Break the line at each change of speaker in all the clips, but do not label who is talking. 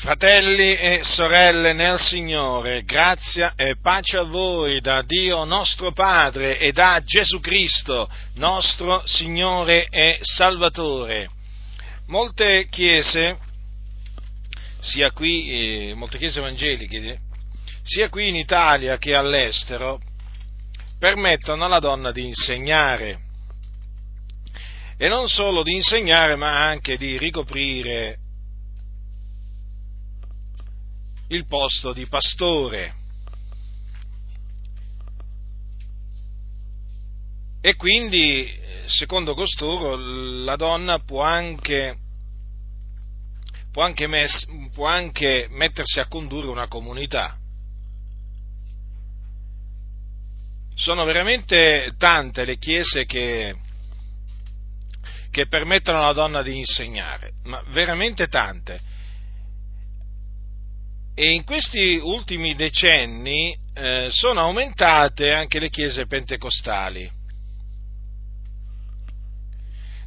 Fratelli e sorelle nel Signore, grazia e pace a voi da Dio nostro Padre e da Gesù Cristo, nostro Signore e Salvatore. Molte chiese, sia qui, eh, molte chiese evangeliche, sia qui in Italia che all'estero, permettono alla donna di insegnare. E non solo di insegnare, ma anche di ricoprire il posto di pastore. E quindi, secondo costoro, la donna può anche, può anche, mes, può anche mettersi a condurre una comunità. Sono veramente tante le chiese che, che permettono alla donna di insegnare, ma veramente tante e in questi ultimi decenni eh, sono aumentate anche le chiese pentecostali.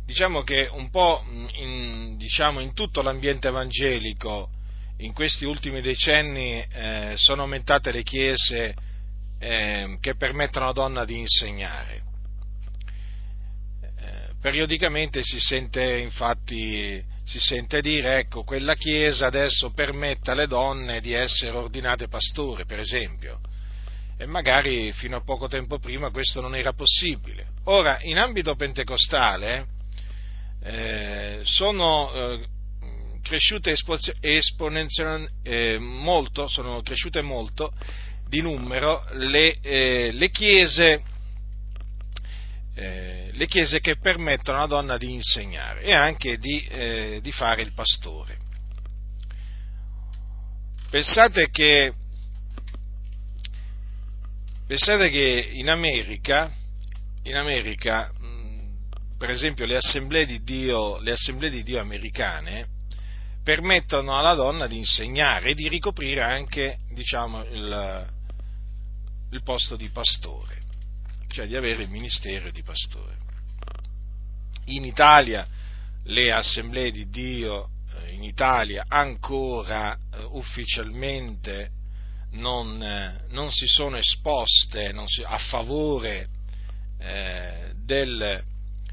Diciamo che un po' in, diciamo, in tutto l'ambiente evangelico in questi ultimi decenni eh, sono aumentate le chiese eh, che permettono alla donna di insegnare. Eh, periodicamente si sente infatti si sente dire, ecco, quella Chiesa adesso permette alle donne di essere ordinate pastore, per esempio, e magari fino a poco tempo prima questo non era possibile. Ora, in ambito pentecostale eh, sono eh, cresciute esponenzialmente eh, molto, sono cresciute molto di numero le, eh, le chiese eh, le chiese che permettono alla donna di insegnare e anche di, eh, di fare il pastore. Pensate che, pensate che in America, in America mh, per esempio, le assemblee di Dio, le assemblee di Dio americane permettono alla donna di insegnare e di ricoprire anche diciamo, il, il posto di pastore cioè di avere il ministero di pastore. In Italia le assemblee di Dio eh, in Italia ancora eh, ufficialmente non, eh, non, si sono esposte si, a favore eh, del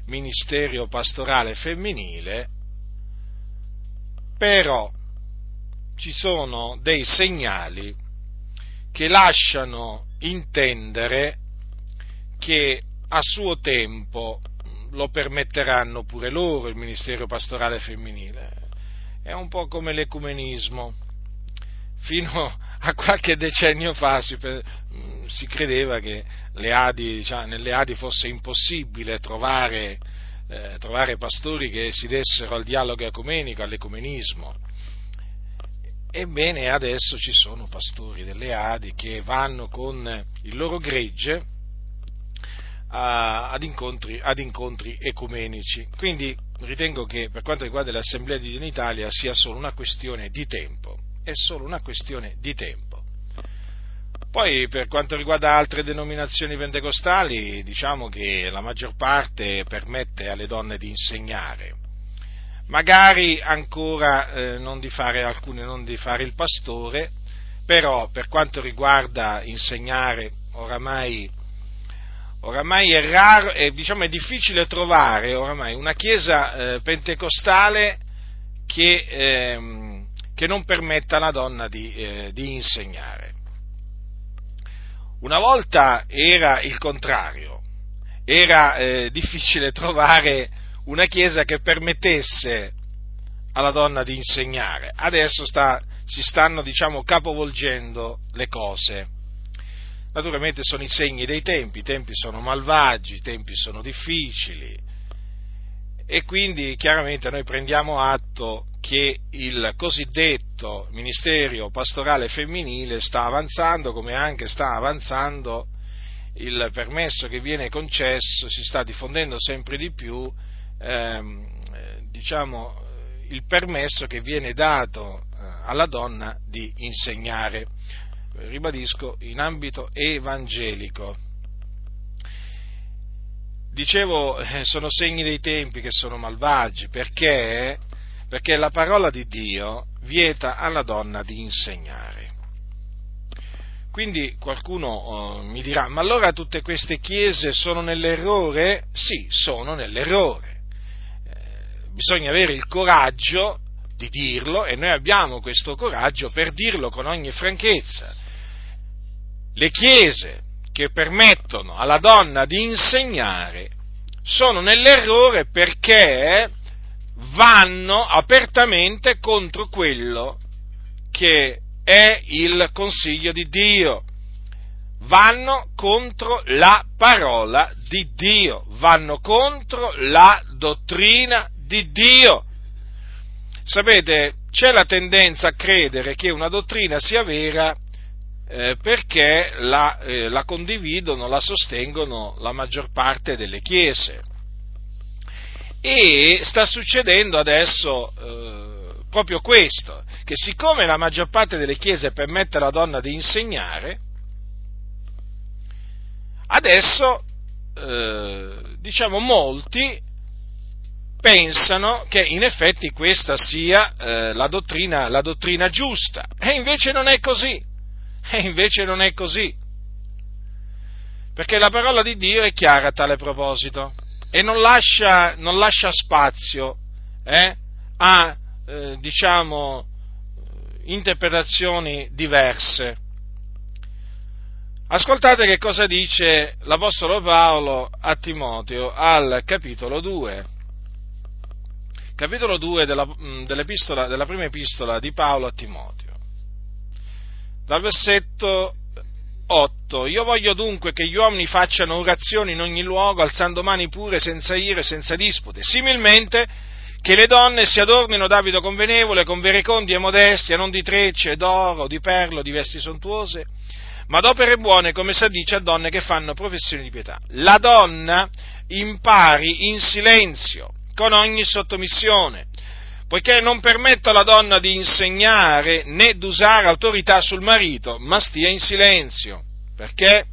ministero pastorale femminile, però ci sono dei segnali che lasciano intendere che a suo tempo lo permetteranno pure loro il ministero pastorale femminile. È un po' come l'ecumenismo. Fino a qualche decennio fa si, si credeva che le Adi, diciamo, nelle Adi fosse impossibile trovare, eh, trovare pastori che si dessero al dialogo ecumenico, all'ecumenismo. Ebbene, adesso ci sono pastori delle Adi che vanno con il loro gregge a, ad, incontri, ad, incontri, ecumenici. Quindi ritengo che per quanto riguarda l'Assemblea di Dio in Italia sia solo una questione di tempo, è solo una questione di tempo. Poi per quanto riguarda altre denominazioni pentecostali, diciamo che la maggior parte permette alle donne di insegnare, magari ancora eh, non di fare alcune non di fare il pastore, però per quanto riguarda insegnare oramai oramai è raro, è, diciamo, è difficile trovare una chiesa eh, pentecostale che, eh, che, non permetta alla donna di, eh, di, insegnare. Una volta era il contrario, era eh, difficile trovare una chiesa che permettesse alla donna di insegnare, adesso sta, si stanno diciamo, capovolgendo le cose Naturalmente sono i segni dei tempi, i tempi sono malvagi, i tempi sono difficili. E quindi chiaramente noi prendiamo atto che il cosiddetto ministero pastorale femminile sta avanzando come anche sta avanzando il permesso che viene concesso, si sta diffondendo sempre di più ehm, diciamo, il permesso che viene dato eh, alla donna di insegnare ribadisco, in ambito evangelico. Dicevo, eh, sono segni dei tempi che sono malvagi, perché? Perché la parola di Dio vieta alla donna di insegnare. Quindi qualcuno oh, mi dirà, ma allora tutte queste chiese sono nell'errore? Sì, sono nell'errore. Eh, bisogna avere il coraggio di dirlo e noi abbiamo questo coraggio per dirlo con ogni franchezza. Le chiese che permettono alla donna di insegnare sono nell'errore perché vanno apertamente contro quello che è il consiglio di Dio. Vanno contro la parola di Dio, vanno contro la dottrina di Dio. Sapete, c'è la tendenza a credere che una dottrina sia vera eh, perché la, eh, la condividono, la sostengono la maggior parte delle chiese. E sta succedendo adesso eh, proprio questo, che siccome la maggior parte delle chiese permette alla donna di insegnare, adesso eh, diciamo molti pensano che in effetti questa sia eh, la, dottrina, la dottrina giusta, e invece non è così, e invece non è così, perché la parola di Dio è chiara a tale proposito e non lascia, non lascia spazio eh, a, eh, diciamo, interpretazioni diverse. Ascoltate che cosa dice l'Apostolo Paolo a Timoteo al capitolo 2. Capitolo 2 della, della prima epistola di Paolo a Timoteo. Dal versetto 8. Io voglio dunque che gli uomini facciano orazioni in ogni luogo, alzando mani pure, senza ire, senza dispute. Similmente, che le donne si adornino d'abito convenevole, con verecondi e modestia, non di trecce, d'oro, di perlo, di vesti sontuose, ma d'opere buone, come si dice a donne che fanno professione di pietà. La donna impari in silenzio, con ogni sottomissione, poiché non permette alla donna di insegnare né d'usare autorità sul marito, ma stia in silenzio, perché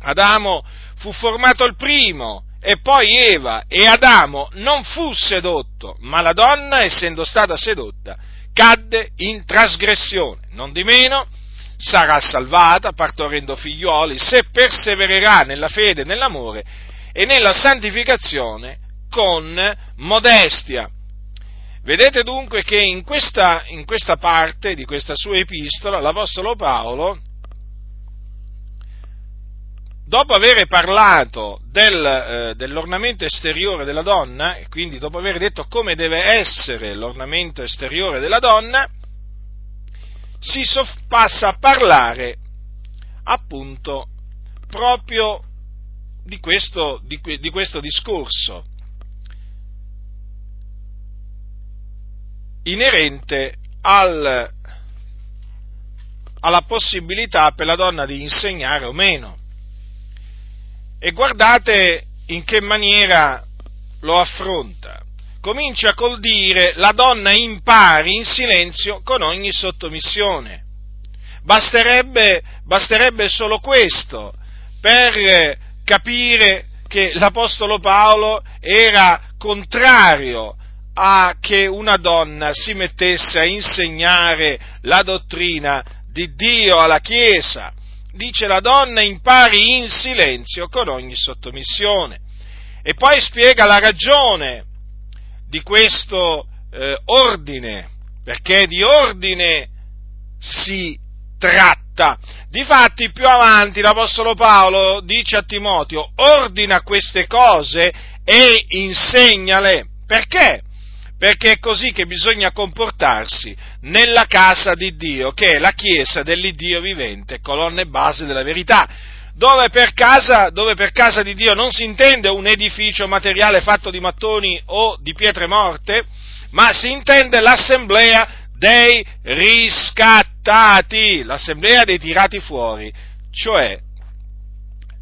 Adamo fu formato il primo e poi Eva e Adamo non fu sedotto, ma la donna, essendo stata sedotta, cadde in trasgressione. Non di meno, sarà salvata partorendo figlioli se persevererà nella fede, nell'amore e nella santificazione con modestia. Vedete dunque che in questa, in questa parte di questa sua epistola l'Apostolo Paolo dopo aver parlato del, eh, dell'ornamento esteriore della donna, e quindi dopo aver detto come deve essere l'ornamento esteriore della donna, si soff- passa a parlare appunto proprio di questo, di, di questo discorso inerente al, alla possibilità per la donna di insegnare o meno. E guardate in che maniera lo affronta. Comincia col dire la donna impari in silenzio con ogni sottomissione. Basterebbe, basterebbe solo questo per capire che l'Apostolo Paolo era contrario a che una donna si mettesse a insegnare la dottrina di Dio alla Chiesa dice la donna impari in silenzio con ogni sottomissione. E poi spiega la ragione di questo eh, ordine, perché di ordine si tratta. Difatti più avanti l'Apostolo Paolo dice a Timoteo, ordina queste cose e insegnale. Perché? Perché è così che bisogna comportarsi nella casa di Dio, che è la chiesa dell'Iddio vivente, colonna e base della verità, dove per, casa, dove per casa di Dio non si intende un edificio materiale fatto di mattoni o di pietre morte, ma si intende l'assemblea dei riscattati, l'assemblea dei tirati fuori, cioè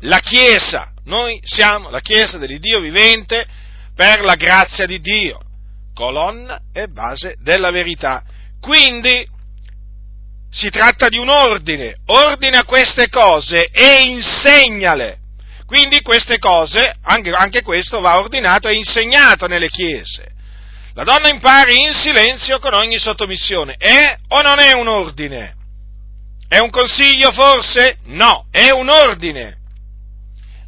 la Chiesa, noi siamo la Chiesa dell'Iddio vivente per la grazia di Dio colonna e base della verità. Quindi si tratta di un ordine, ordina queste cose e insegnale. Quindi queste cose, anche, anche questo va ordinato e insegnato nelle chiese. La donna impari in silenzio con ogni sottomissione. È o non è un ordine? È un consiglio forse? No, è un ordine.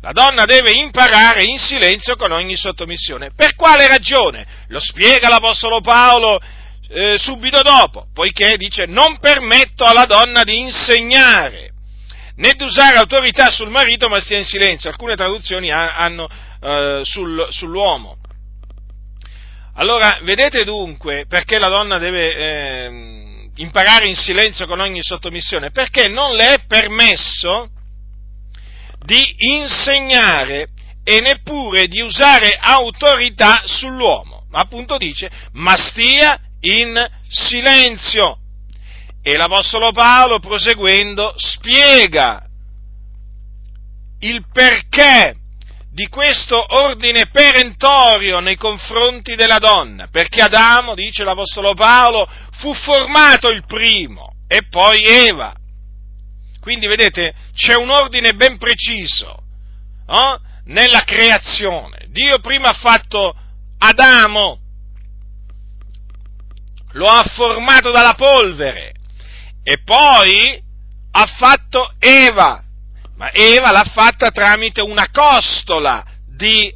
La donna deve imparare in silenzio con ogni sottomissione. Per quale ragione? Lo spiega l'Apostolo Paolo eh, subito dopo, poiché dice non permetto alla donna di insegnare né di usare autorità sul marito, ma stia in silenzio. Alcune traduzioni hanno eh, sul, sull'uomo. Allora, vedete dunque perché la donna deve eh, imparare in silenzio con ogni sottomissione? Perché non le è permesso di insegnare e neppure di usare autorità sull'uomo. Appunto dice, ma stia in silenzio. E l'Apostolo Paolo, proseguendo, spiega il perché di questo ordine perentorio nei confronti della donna, perché Adamo, dice l'Apostolo Paolo, fu formato il primo e poi Eva. Quindi vedete, c'è un ordine ben preciso no? nella creazione. Dio prima ha fatto Adamo, lo ha formato dalla polvere e poi ha fatto Eva, ma Eva l'ha fatta tramite una costola di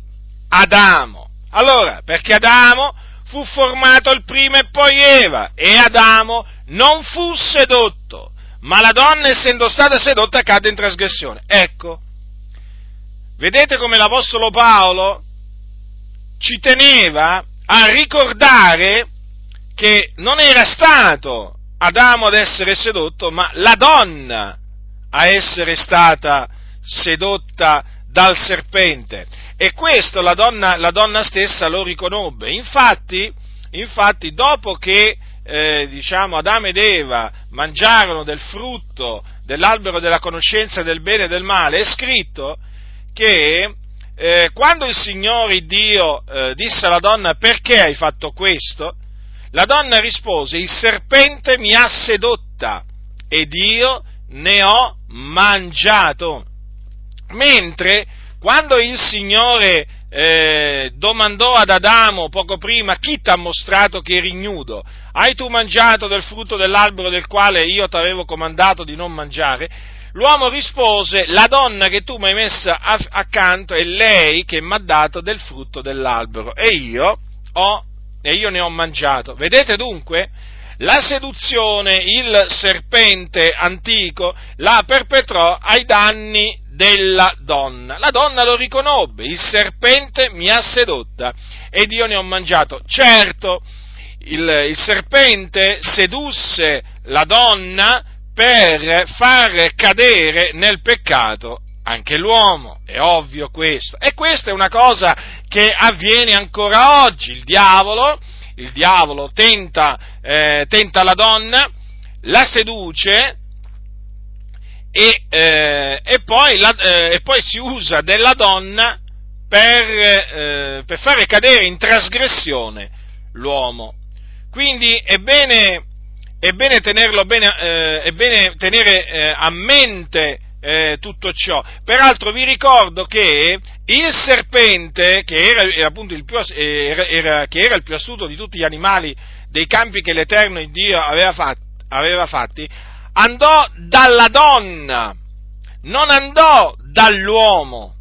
Adamo. Allora, perché Adamo fu formato il primo e poi Eva, e Adamo non fu sedotto, ma la donna, essendo stata sedotta, cadde in trasgressione. Ecco, vedete come l'Apostolo Paolo ci teneva a ricordare che non era stato Adamo ad essere sedotto, ma la donna a essere stata sedotta dal serpente. E questo la donna, la donna stessa lo riconobbe. Infatti, infatti dopo che eh, diciamo, Adamo ed Eva mangiarono del frutto dell'albero della conoscenza del bene e del male, è scritto che eh, quando il Signore Dio eh, disse alla donna perché hai fatto questo, la donna rispose, il serpente mi ha sedotta ed io ne ho mangiato. Mentre quando il Signore eh, domandò ad Adamo poco prima chi ti ha mostrato che eri ignudo, hai tu mangiato del frutto dell'albero del quale io ti avevo comandato di non mangiare? L'uomo rispose, la donna che tu mi hai messa accanto è lei che mi ha dato del frutto dell'albero e io ho e io ne ho mangiato. Vedete dunque? La seduzione, il serpente antico, la perpetrò ai danni della donna. La donna lo riconobbe, il serpente mi ha sedotta ed io ne ho mangiato. Certo, il, il serpente sedusse la donna per far cadere nel peccato anche l'uomo, è ovvio questo. E questa è una cosa che avviene ancora oggi. Il diavolo, il diavolo tenta, eh, tenta la donna, la seduce e, eh, e, poi la, eh, e, poi si usa della donna per, eh, per fare cadere in trasgressione l'uomo. Quindi è bene, è bene, tenerlo bene, eh, è bene tenere eh, a mente eh, tutto ciò. Peraltro vi ricordo che il serpente, che era, era il più, era, era, che era il più astuto di tutti gli animali dei campi che l'Eterno Dio aveva, fatti, aveva fatti, andò dalla donna, non andò dall'uomo.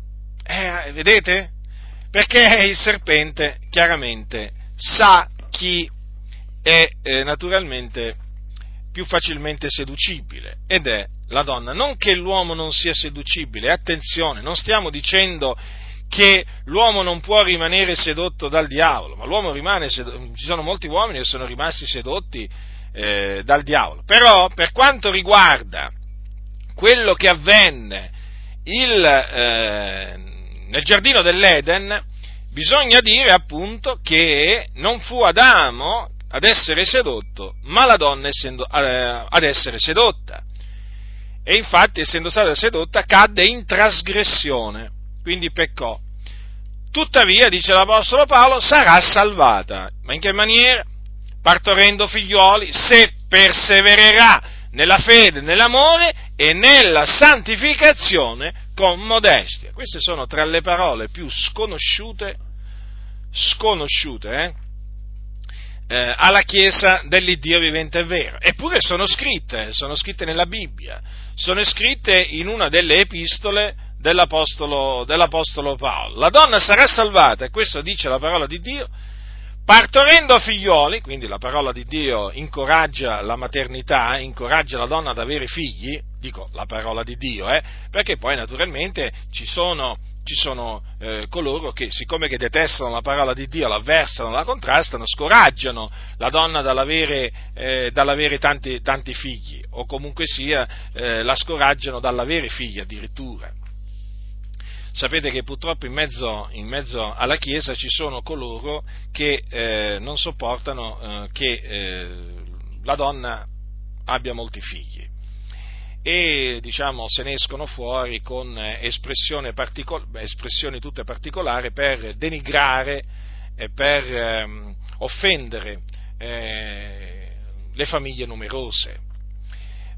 Eh, vedete? Perché il serpente chiaramente sa chi è eh, naturalmente più facilmente seducibile ed è la donna. Non che l'uomo non sia seducibile, attenzione, non stiamo dicendo che l'uomo non può rimanere sedotto dal diavolo, ma l'uomo rimane sedotto, ci sono molti uomini che sono rimasti sedotti eh, dal diavolo. Però per quanto riguarda quello che avvenne il, eh, nel giardino dell'Eden, bisogna dire appunto che non fu Adamo ad essere sedotto, ma la donna essendo, eh, ad essere sedotta. E infatti, essendo stata sedotta, cadde in trasgressione, quindi peccò. Tuttavia, dice l'Apostolo Paolo, sarà salvata. Ma in che maniera? Partorendo figlioli, se persevererà nella fede, nell'amore e nella santificazione con modestia. Queste sono tra le parole più sconosciute, sconosciute, eh? Eh, alla Chiesa dell'Iddio vivente e vero. Eppure sono scritte, sono scritte nella Bibbia, sono scritte in una delle epistole dell'Apostolo, dell'Apostolo Paolo. La donna sarà salvata, e questo dice la parola di Dio, partorendo figlioli, quindi la parola di Dio incoraggia la maternità, incoraggia la donna ad avere figli, dico la parola di Dio, eh, perché poi naturalmente ci sono ci sono eh, coloro che, siccome che detestano la parola di Dio, l'avversano, la contrastano, scoraggiano la donna dall'avere, eh, dall'avere tanti, tanti, figli, o comunque sia eh, la scoraggiano dall'avere figli addirittura. Sapete che purtroppo in mezzo, in mezzo alla Chiesa ci sono coloro che eh, non sopportano eh, che eh, la donna abbia molti figli e diciamo, se ne escono fuori con espressioni, particol- espressioni tutte particolari per denigrare e per ehm, offendere eh, le famiglie numerose.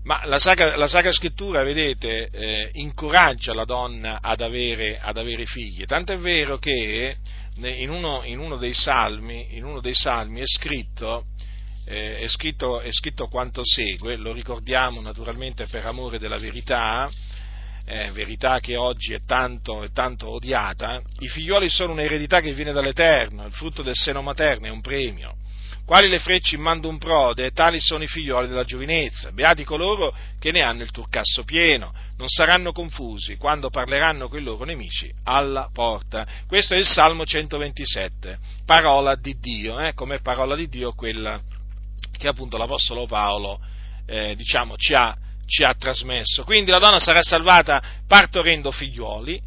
Ma la Sacra, la Sacra Scrittura, vedete, eh, incoraggia la donna ad avere, ad avere figli, tanto è vero che in uno, in uno, dei, salmi, in uno dei salmi è scritto eh, è, scritto, è, scritto, quanto segue, lo ricordiamo naturalmente per amore della verità, eh, verità che oggi è tanto, è tanto odiata, i figlioli sono un'eredità che viene dall'Eterno, il frutto del seno materno è un premio. Quali le frecce in mando un prode, tali sono i figlioli della giovinezza. Beati coloro che ne hanno il turcasso pieno, non saranno confusi quando parleranno con i loro nemici alla porta. Questo è il Salmo 127, parola di Dio, eh, come parola di Dio quella che appunto l'Apostolo Paolo eh, diciamo, ci, ha, ci, ha, trasmesso. Quindi la donna sarà salvata partorendo figliuoli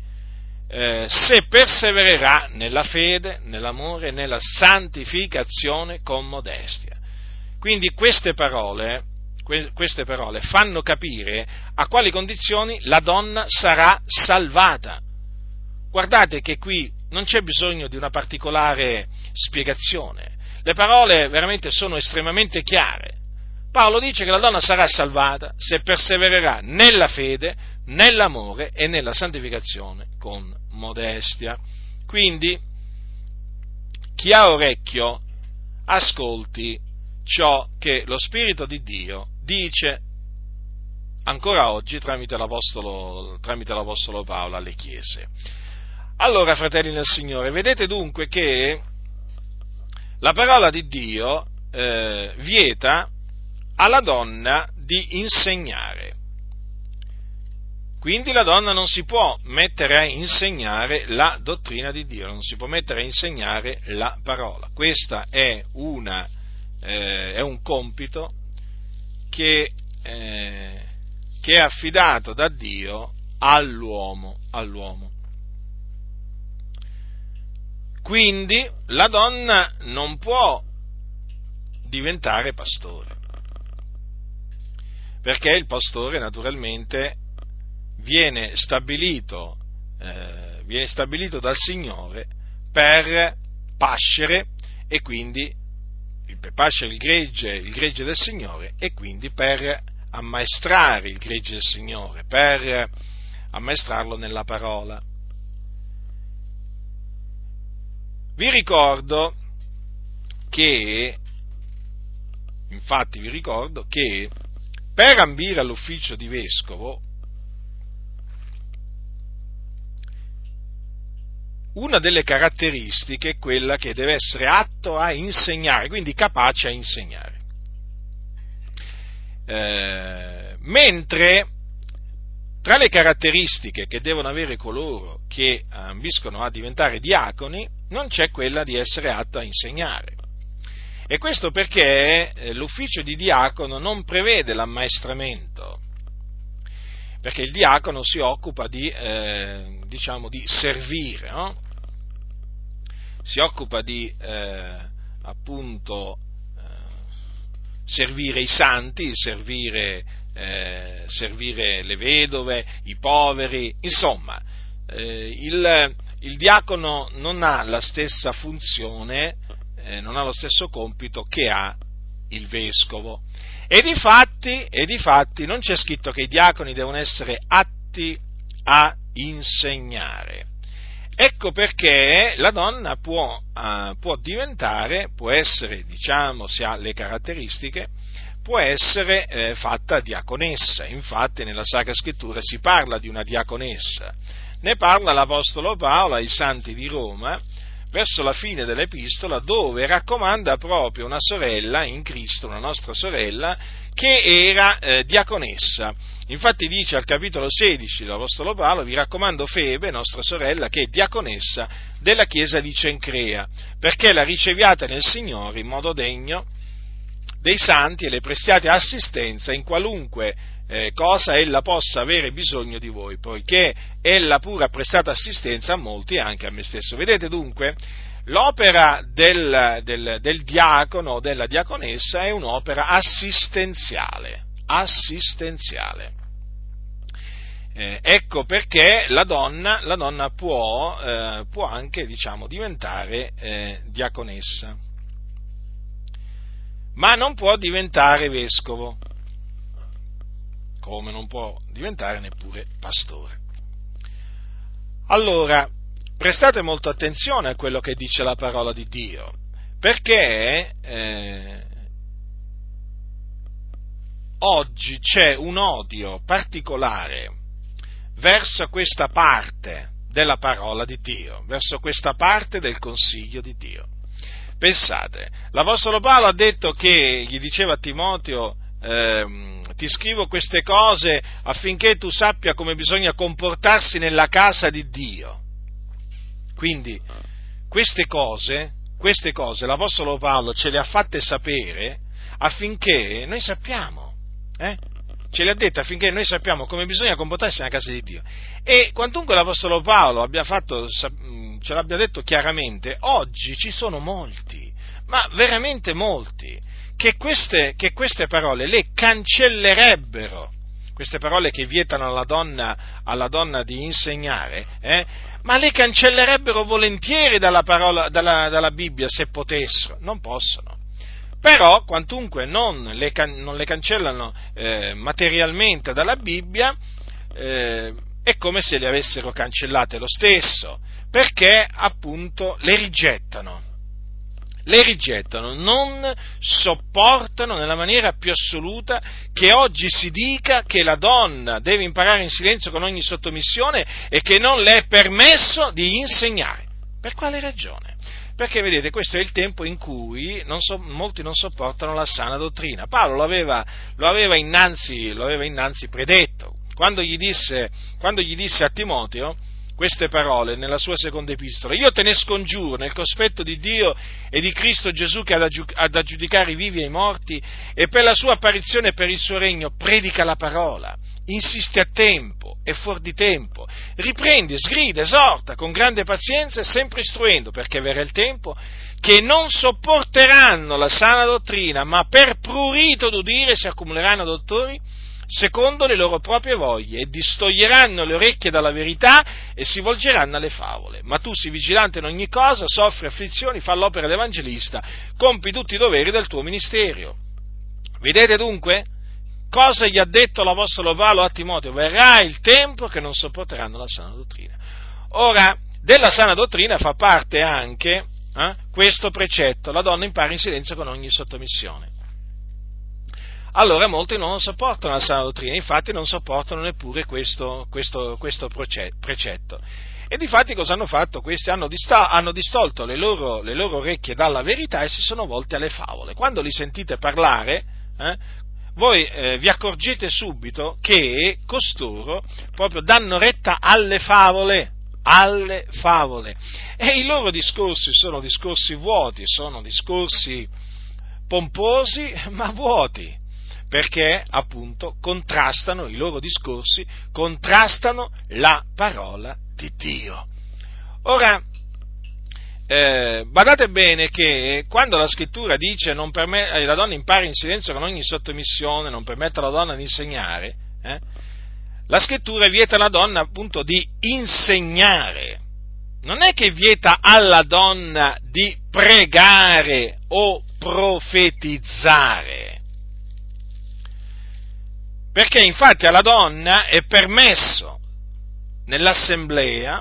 eh, se persevererà nella fede, nell'amore, nella santificazione con modestia. Quindi queste parole, queste parole fanno capire a quali condizioni la donna sarà salvata. Guardate che qui non c'è bisogno di una particolare spiegazione le parole veramente sono estremamente chiare. Paolo dice che la donna sarà salvata se persevererà nella fede, nell'amore e nella santificazione con modestia. Quindi, chi ha orecchio, ascolti ciò che lo Spirito di Dio dice ancora oggi tramite l'Apostolo, tramite l'Apostolo Paolo alle chiese. Allora, fratelli del Signore, vedete dunque che la parola di Dio eh, vieta alla donna di insegnare. Quindi la donna non si può mettere a insegnare la dottrina di Dio, non si può mettere a insegnare la parola. Questo è, eh, è, un compito che, eh, che, è affidato da Dio all'uomo, all'uomo. Quindi la donna non può diventare pastore, perché il pastore naturalmente viene stabilito, eh, viene stabilito dal Signore per pascere e quindi per pascere il gregge, il gregge del Signore e quindi per ammaestrare il gregge del Signore, per ammaestrarlo nella parola. Vi ricordo che, infatti vi ricordo che per ambire all'ufficio di vescovo, una delle caratteristiche è quella che deve essere atto a insegnare, quindi capace a insegnare. Eh, mentre tra le caratteristiche che devono avere coloro che ambiscono a diventare diaconi non c'è quella di essere atto a insegnare. E questo perché eh, l'ufficio di diacono non prevede l'ammaestramento, perché il diacono si occupa di, eh, diciamo, di servire, no? si occupa di eh, appunto eh, servire i santi, servire eh, servire le vedove, i poveri, insomma, il, il, diacono non ha la stessa funzione, eh, non ha lo stesso compito che ha il vescovo. E di fatti, e di non c'è scritto che i diaconi devono essere atti a insegnare. Ecco perché la donna può, uh, può, diventare, può essere, diciamo, se ha le caratteristiche, può essere eh, fatta diaconessa. Infatti nella Sacra Scrittura si parla di una diaconessa. Ne parla l'Apostolo Paolo ai santi di Roma verso la fine dell'epistola dove raccomanda proprio una sorella in Cristo, una nostra sorella, che era eh, diaconessa. Infatti dice al capitolo 16 dell'Apostolo Paolo, vi raccomando Febe, nostra sorella, che è diaconessa della chiesa di Cencrea, perché la riceviate nel Signore in modo degno dei santi e le prestiate assistenza in qualunque eh, cosa ella possa avere bisogno di voi, poiché ella pure ha prestato assistenza a molti e anche a me stesso. Vedete dunque, l'opera del, del, del diacono della diaconessa è un'opera assistenziale, assistenziale. Eh, ecco perché la donna, la donna può, eh, può, anche diciamo, diventare eh, diaconessa, ma non può diventare vescovo come non può diventare neppure pastore. Allora, prestate molto attenzione a quello che dice la parola di Dio, perché eh, oggi c'è un odio particolare verso questa parte della parola di Dio, verso questa parte del consiglio di Dio. Pensate, l'Apostolo Paolo ha detto che, gli diceva a Timoteo, eh, ti scrivo queste cose affinché tu sappia come bisogna comportarsi nella casa di Dio. Quindi queste cose, queste cose l'Apostolo Paolo ce le ha fatte sapere affinché noi sappiamo, eh? ce le ha dette affinché noi sappiamo come bisogna comportarsi nella casa di Dio. E quantunque l'Apostolo Paolo abbia fatto, ce l'abbia detto chiaramente, oggi ci sono molti, ma veramente molti, che queste, che queste parole le cancellerebbero, queste parole che vietano alla donna, alla donna di insegnare, eh, ma le cancellerebbero volentieri dalla, parola, dalla, dalla, Bibbia se potessero, non possono. Però, quantunque non le, non le cancellano eh, materialmente dalla Bibbia, eh, è come se le avessero cancellate lo stesso, perché appunto le rigettano le rigettano, non sopportano nella maniera più assoluta che oggi si dica che la donna deve imparare in silenzio con ogni sottomissione e che non le è permesso di insegnare. Per quale ragione? Perché vedete, questo è il tempo in cui non so, molti non sopportano la sana dottrina. Paolo lo aveva, lo aveva, innanzi, lo aveva innanzi predetto. Quando gli, disse, quando gli disse a Timoteo, queste parole nella sua seconda epistola. Io te ne scongiuro nel cospetto di Dio e di Cristo Gesù che ha da giudicare i vivi e i morti e per la sua apparizione e per il suo regno predica la parola. Insisti a tempo e fuori di tempo, riprendi, sgrida, esorta con grande pazienza e sempre istruendo, perché verrà il tempo che non sopporteranno la sana dottrina, ma per prurito d'udire si accumuleranno dottori secondo le loro proprie voglie e distoglieranno le orecchie dalla verità e si volgeranno alle favole. Ma tu sii vigilante in ogni cosa, soffri afflizioni, fa l'opera d'evangelista, compi tutti i doveri del tuo ministero. Vedete dunque? Cosa gli ha detto l'Apostolo Paolo a Timoteo? Verrà il tempo che non sopporteranno la sana dottrina. Ora, della sana dottrina fa parte anche eh, questo precetto, la donna impara in silenzio con ogni sottomissione allora molti non sopportano la sana dottrina, infatti non sopportano neppure questo, questo, questo precetto. E di fatti cosa hanno fatto? Questi hanno, dista- hanno distolto le loro, le loro, orecchie dalla verità e si sono volti alle favole. Quando li sentite parlare, eh, voi eh, vi accorgete subito che costoro proprio danno retta alle favole, alle favole. E i loro discorsi sono discorsi vuoti, sono discorsi pomposi ma vuoti perché appunto contrastano i loro discorsi, contrastano la parola di Dio. Ora, eh, badate bene che quando la scrittura dice non permet- eh, la donna impara in silenzio con ogni sottomissione, non permette alla donna di insegnare, eh, la scrittura vieta alla donna appunto di insegnare, non è che vieta alla donna di pregare o profetizzare. Perché infatti alla donna è permesso nell'assemblea,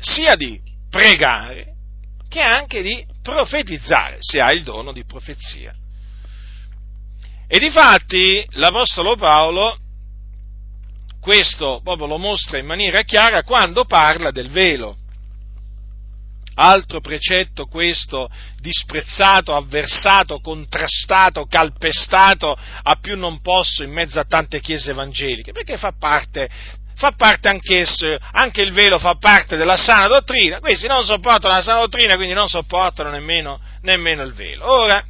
sia di pregare che anche di profetizzare, se ha il dono di profezia. E difatti l'Apostolo Paolo questo proprio lo mostra in maniera chiara quando parla del velo. Altro precetto questo disprezzato, avversato, contrastato, calpestato a più non posso in mezzo a tante chiese evangeliche, perché fa parte, fa parte anch'esso, anche il velo fa parte della sana dottrina, questi non sopportano la sana dottrina, quindi non sopportano nemmeno, nemmeno il velo. Ora,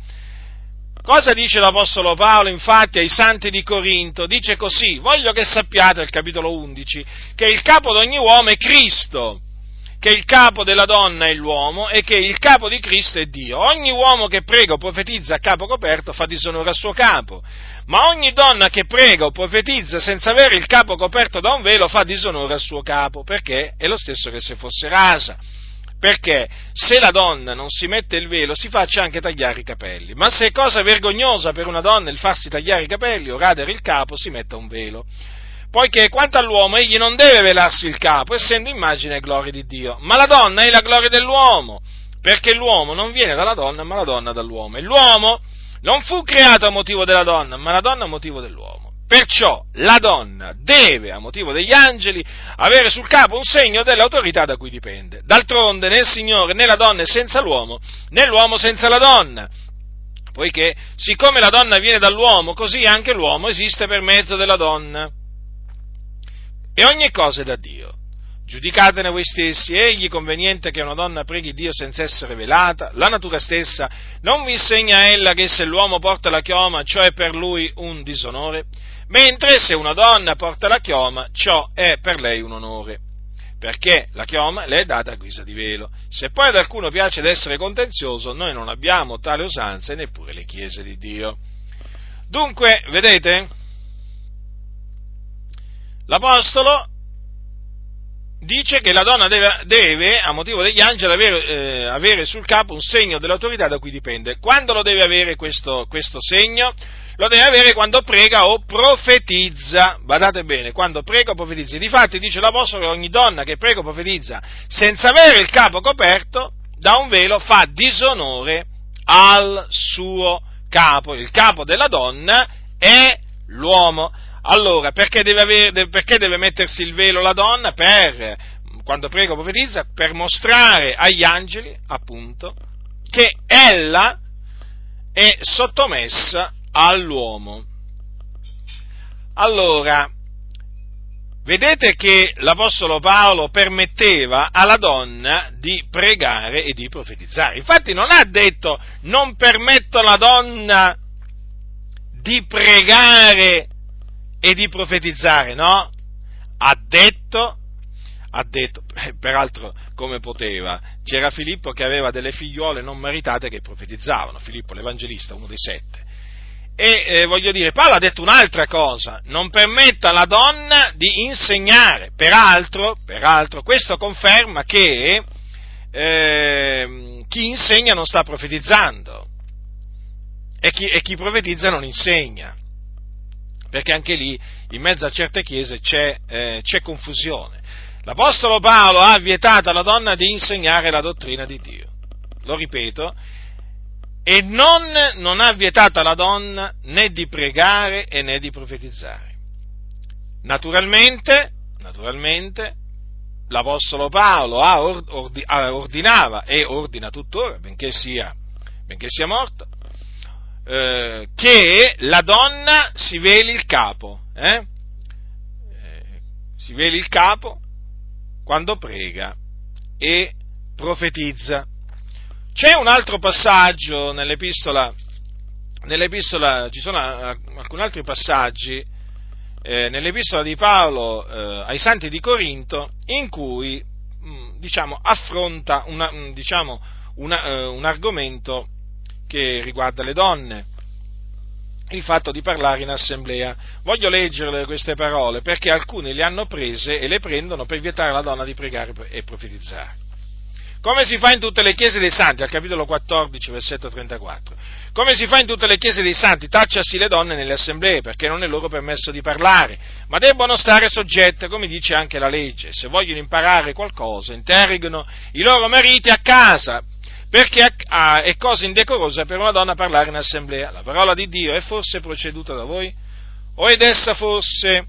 Cosa dice l'Apostolo Paolo infatti ai santi di Corinto? Dice così, voglio che sappiate, al capitolo 11, che il capo di ogni uomo è Cristo, che il capo della donna è l'uomo e che il capo di Cristo è Dio. Ogni uomo che prega o profetizza a capo coperto fa disonore al suo capo, ma ogni donna che prega o profetizza senza avere il capo coperto da un velo fa disonore al suo capo, perché è lo stesso che se fosse rasa perché se la donna non si mette il velo si faccia anche tagliare i capelli, ma se è cosa vergognosa per una donna il farsi tagliare i capelli o radere il capo, si metta un velo. Poiché quanto all'uomo egli non deve velarsi il capo, essendo immagine e gloria di Dio, ma la donna è la gloria dell'uomo, perché l'uomo non viene dalla donna, ma la donna dall'uomo. E l'uomo non fu creato a motivo della donna, ma la donna a motivo dell'uomo. Perciò la donna deve, a motivo degli angeli, avere sul capo un segno dell'autorità da cui dipende. D'altronde né il Signore né la donna è senza l'uomo, né l'uomo senza la donna. Poiché, siccome la donna viene dall'uomo, così anche l'uomo esiste per mezzo della donna. E ogni cosa è da Dio. Giudicatene voi stessi, egli conveniente che una donna preghi Dio senza essere velata, la natura stessa non vi insegna ella che se l'uomo porta la chioma, ciò è per lui un disonore? mentre se una donna porta la chioma, ciò è per lei un onore, perché la chioma le è data a guisa di velo. Se poi ad alcuno piace d'essere contenzioso, noi non abbiamo tale usanza e neppure le chiese di Dio. Dunque, vedete, l'Apostolo dice che la donna deve, deve a motivo degli angeli, avere, eh, avere, sul capo un segno dell'autorità da cui dipende. Quando lo deve avere questo, questo segno? lo deve avere quando prega o profetizza. Badate bene, quando prega o profetizza. Difatti dice l'Apostolo che ogni donna che prega o profetizza senza avere il capo coperto da un velo fa disonore al suo capo. Il capo della donna è l'uomo. Allora, perché deve, avere, perché deve mettersi il velo la donna? Per, quando prega o profetizza, per mostrare agli angeli, appunto, che ella è sottomessa all'uomo. Allora, vedete che l'Apostolo Paolo permetteva alla donna di pregare e di profetizzare. Infatti non ha detto non permetto alla donna di pregare e di profetizzare, no? Ha detto, ha detto, peraltro come poteva, c'era Filippo che aveva delle figliuole non maritate che profetizzavano, Filippo l'Evangelista, uno dei sette. E eh, voglio dire, Paolo ha detto un'altra cosa, non permetta alla donna di insegnare. Peraltro, peraltro questo conferma che eh, chi insegna non sta profetizzando e chi, e chi profetizza non insegna. Perché anche lì, in mezzo a certe chiese, c'è, eh, c'è confusione. L'Apostolo Paolo ha vietato alla donna di insegnare la dottrina di Dio. Lo ripeto, e non, non ha vietato alla donna né di pregare e né di profetizzare. Naturalmente, naturalmente l'Apostolo Paolo ordi, ordinava e ordina tuttora, benché sia, benché sia morto, eh, che la donna si veli il capo, eh? Eh, si veli il capo quando prega e profetizza. C'è un altro passaggio nell'epistola, nell'epistola ci sono alcuni altri passaggi eh, nell'epistola di Paolo eh, ai santi di Corinto in cui mh, mm, diciamo, affronta una, mh, mm, diciamo, una, eh, un argomento che riguarda le donne, il fatto di parlare in assemblea. Voglio leggerle queste parole perché alcuni le hanno prese e le prendono per vietare alla donna di pregare e profetizzare. come si fa in tutte le chiese dei santi, al capitolo 14, versetto 34. Come si fa in tutte le chiese dei santi, tacciasi le donne nelle assemblee, perché non è loro permesso di parlare, ma debbono stare soggette, come dice anche la legge. Se vogliono imparare qualcosa, interrogano i loro mariti a casa, perché è cosa indecorosa per una donna parlare in assemblea. La parola di Dio è forse proceduta da voi? O ed essa forse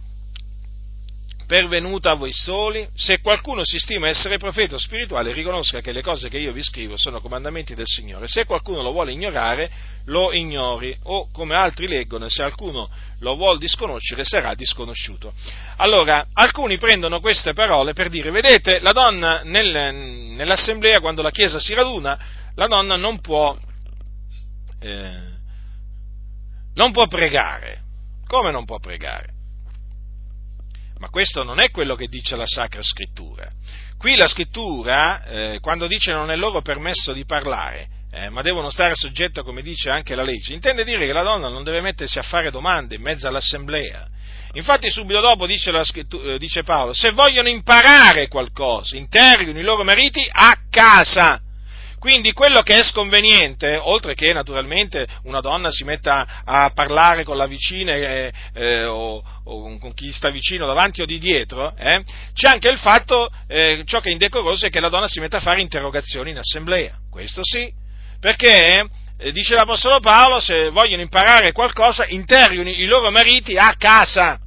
pervenuta a voi soli? Se qualcuno si stima essere profeta o spirituale, riconosca che le cose che io vi scrivo sono comandamenti del Signore. Se qualcuno lo vuole ignorare, lo ignori, o come altri leggono, se qualcuno lo vuole disconoscere, sarà disconosciuto. Allora, alcuni prendono queste parole per dire, vedete, la donna nel, nell'assemblea, quando la Chiesa si raduna, la donna non può, eh, non può pregare. Come non può pregare? Ma questo non è quello che dice la Sacra Scrittura. Qui la Scrittura, eh, quando dice non è loro permesso di parlare, eh, ma devono stare soggetto, come dice anche la legge, intende dire che la donna non deve mettersi a fare domande in mezzo all'assemblea. Infatti subito dopo dice, eh, dice Paolo, se vogliono imparare qualcosa, interrogano i loro mariti a casa quindi quello che è sconveniente, oltre che naturalmente una donna si metta a parlare con la vicina eh, eh, o, o, con chi sta vicino davanti o di dietro, eh, c'è anche il fatto, eh, ciò che è indecoroso è che la donna si metta a fare interrogazioni in assemblea. Questo sì, perché eh, dice l'Apostolo Paolo, se vogliono imparare qualcosa, interrogano i loro mariti a casa,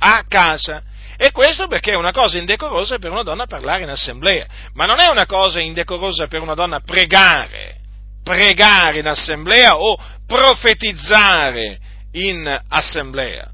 a casa. E questo perché è una cosa indecorosa per una donna parlare in assemblea, ma non è una cosa indecorosa per una donna pregare, pregare in assemblea o profetizzare in assemblea.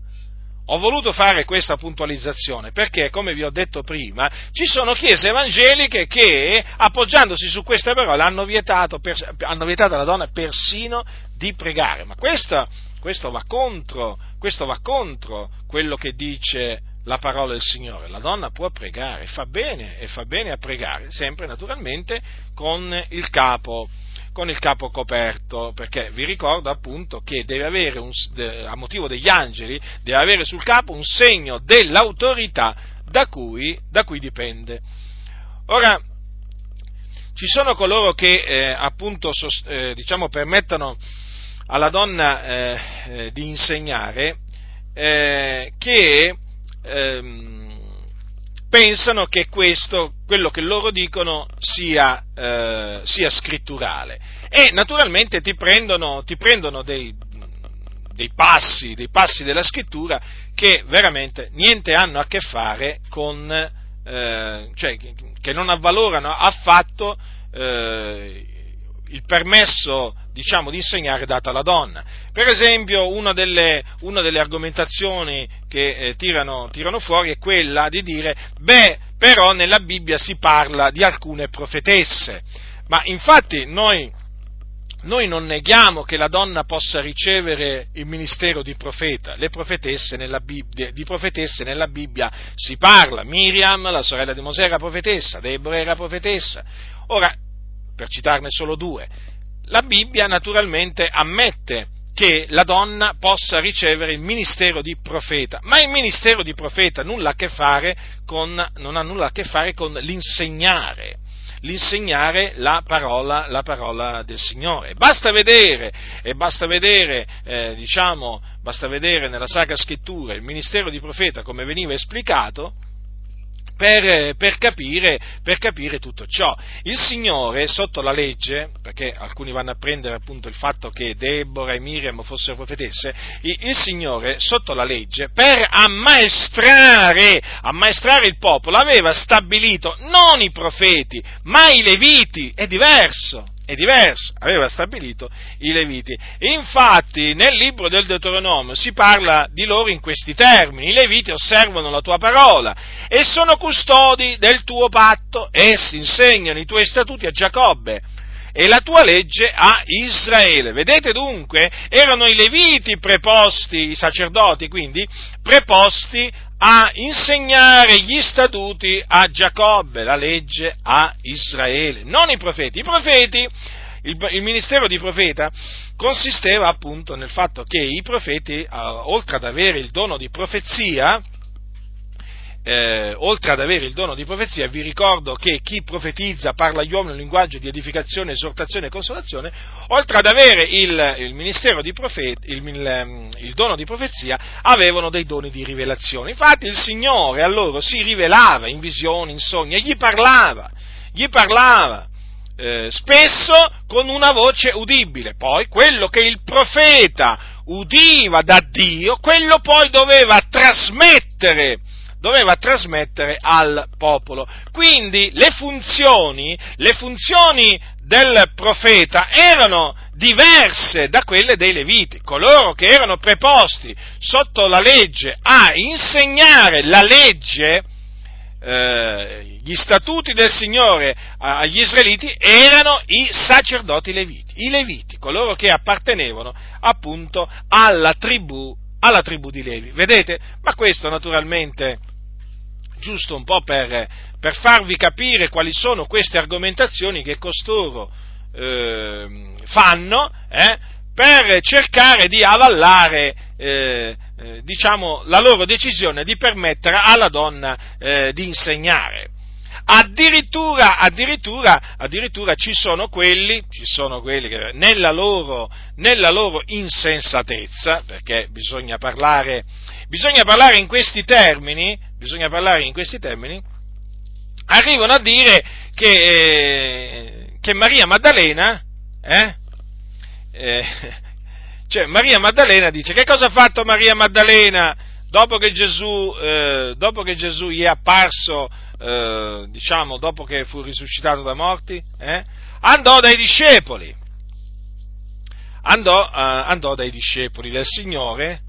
Ho voluto fare questa puntualizzazione perché, come vi ho detto prima, ci sono chiese evangeliche che, appoggiandosi su queste parole, hanno vietato, hanno vietato alla donna persino di pregare. Ma questo, questo, va contro, questo va contro quello che dice la parola del Signore. La donna può pregare, fa bene e fa bene a pregare, sempre naturalmente con il capo, con il capo coperto, perché vi ricordo appunto che deve avere, un, a motivo degli angeli, deve avere sul capo un segno dell'autorità da cui, da cui dipende. Ora, ci sono coloro che eh, appunto eh, diciamo, permettono alla donna eh, eh di insegnare eh, che ehm, pensano che questo, quello che loro dicono, sia, eh, sia scritturale. E naturalmente ti prendono, ti prendono dei, dei, passi, dei passi della scrittura che veramente niente hanno a che fare con, eh, cioè che non avvalorano affatto eh, il permesso diciamo, di insegnare dato alla donna. Per esempio, una delle, una delle argomentazioni che eh, tirano, tirano, fuori è quella di dire, beh, però nella Bibbia si parla di alcune profetesse, ma infatti noi, noi non neghiamo che la donna possa ricevere il ministero di profeta, le profetesse nella Bibbia, di profetesse nella Bibbia si parla, Miriam, la sorella di Mosè era profetessa, Deborah era profetessa. Ora, per citarne solo due, la Bibbia naturalmente ammette che la donna possa ricevere il ministero di profeta, ma il ministero di profeta nulla con, non ha nulla a che fare con l'insegnare, l'insegnare la parola, la parola del Signore. Basta vedere, e basta vedere, eh, diciamo, basta vedere nella Sacra Scrittura il ministero di profeta come veniva esplicato, per, per, capire, per, capire, tutto ciò. Il Signore, sotto la legge, perché alcuni vanno a prendere appunto il fatto che Deborah e Miriam fossero profetesse, il, Signore, sotto la legge, per ammaestrare, ammaestrare il popolo, aveva stabilito non i profeti, ma i leviti, è diverso è diverso, aveva stabilito i Leviti. Infatti nel libro del Deuteronomio si parla di loro in questi termini, i Leviti osservano la tua parola e sono custodi del tuo patto, essi insegnano i tuoi statuti a Giacobbe e la tua legge a Israele. Vedete dunque, erano i Leviti preposti, i sacerdoti quindi, preposti a insegnare gli statuti a Giacobbe, la legge a Israele, non i profeti. I profeti, il, il ministero di profeta consisteva appunto nel fatto che i profeti, oltre ad avere il dono di profezia, eh, oltre ad avere il dono di profezia, vi ricordo che chi profetizza parla agli uomini un linguaggio di edificazione, esortazione e consolazione, oltre ad avere il, il profet, il, il, il, dono di profezia, avevano dei doni di rivelazione. Infatti il Signore a loro si rivelava in visioni, in sogni, e gli parlava, gli parlava. Eh, spesso con una voce udibile, poi quello che il profeta udiva da Dio, quello poi doveva trasmettere doveva trasmettere al popolo. Quindi le funzioni, le funzioni del profeta erano diverse da quelle dei leviti, coloro che erano preposti sotto la legge a insegnare la legge, eh, gli statuti del Signore agli israeliti erano i sacerdoti leviti, i leviti, coloro che appartenevano appunto alla tribù, alla tribù di Levi. Vedete? Ma questo naturalmente giusto un po' per, per farvi capire quali sono queste argomentazioni che costoro eh, fanno eh, per cercare di avallare eh, eh, diciamo, la loro decisione di permettere alla donna eh, di insegnare. Addirittura, addirittura, addirittura ci, sono quelli, ci sono quelli che nella loro, nella loro insensatezza, perché bisogna parlare, bisogna parlare in questi termini, bisogna parlare in questi termini, arrivano a dire che, eh, che Maria Maddalena, eh, eh, cioè Maria Maddalena dice che cosa ha fatto Maria Maddalena? Dopo che Gesù, eh, dopo che Gesù gli è apparso, eh, diciamo, dopo che fu risuscitato da morti? Eh? Andò dai discepoli, andò, andò, dai discepoli del Signore,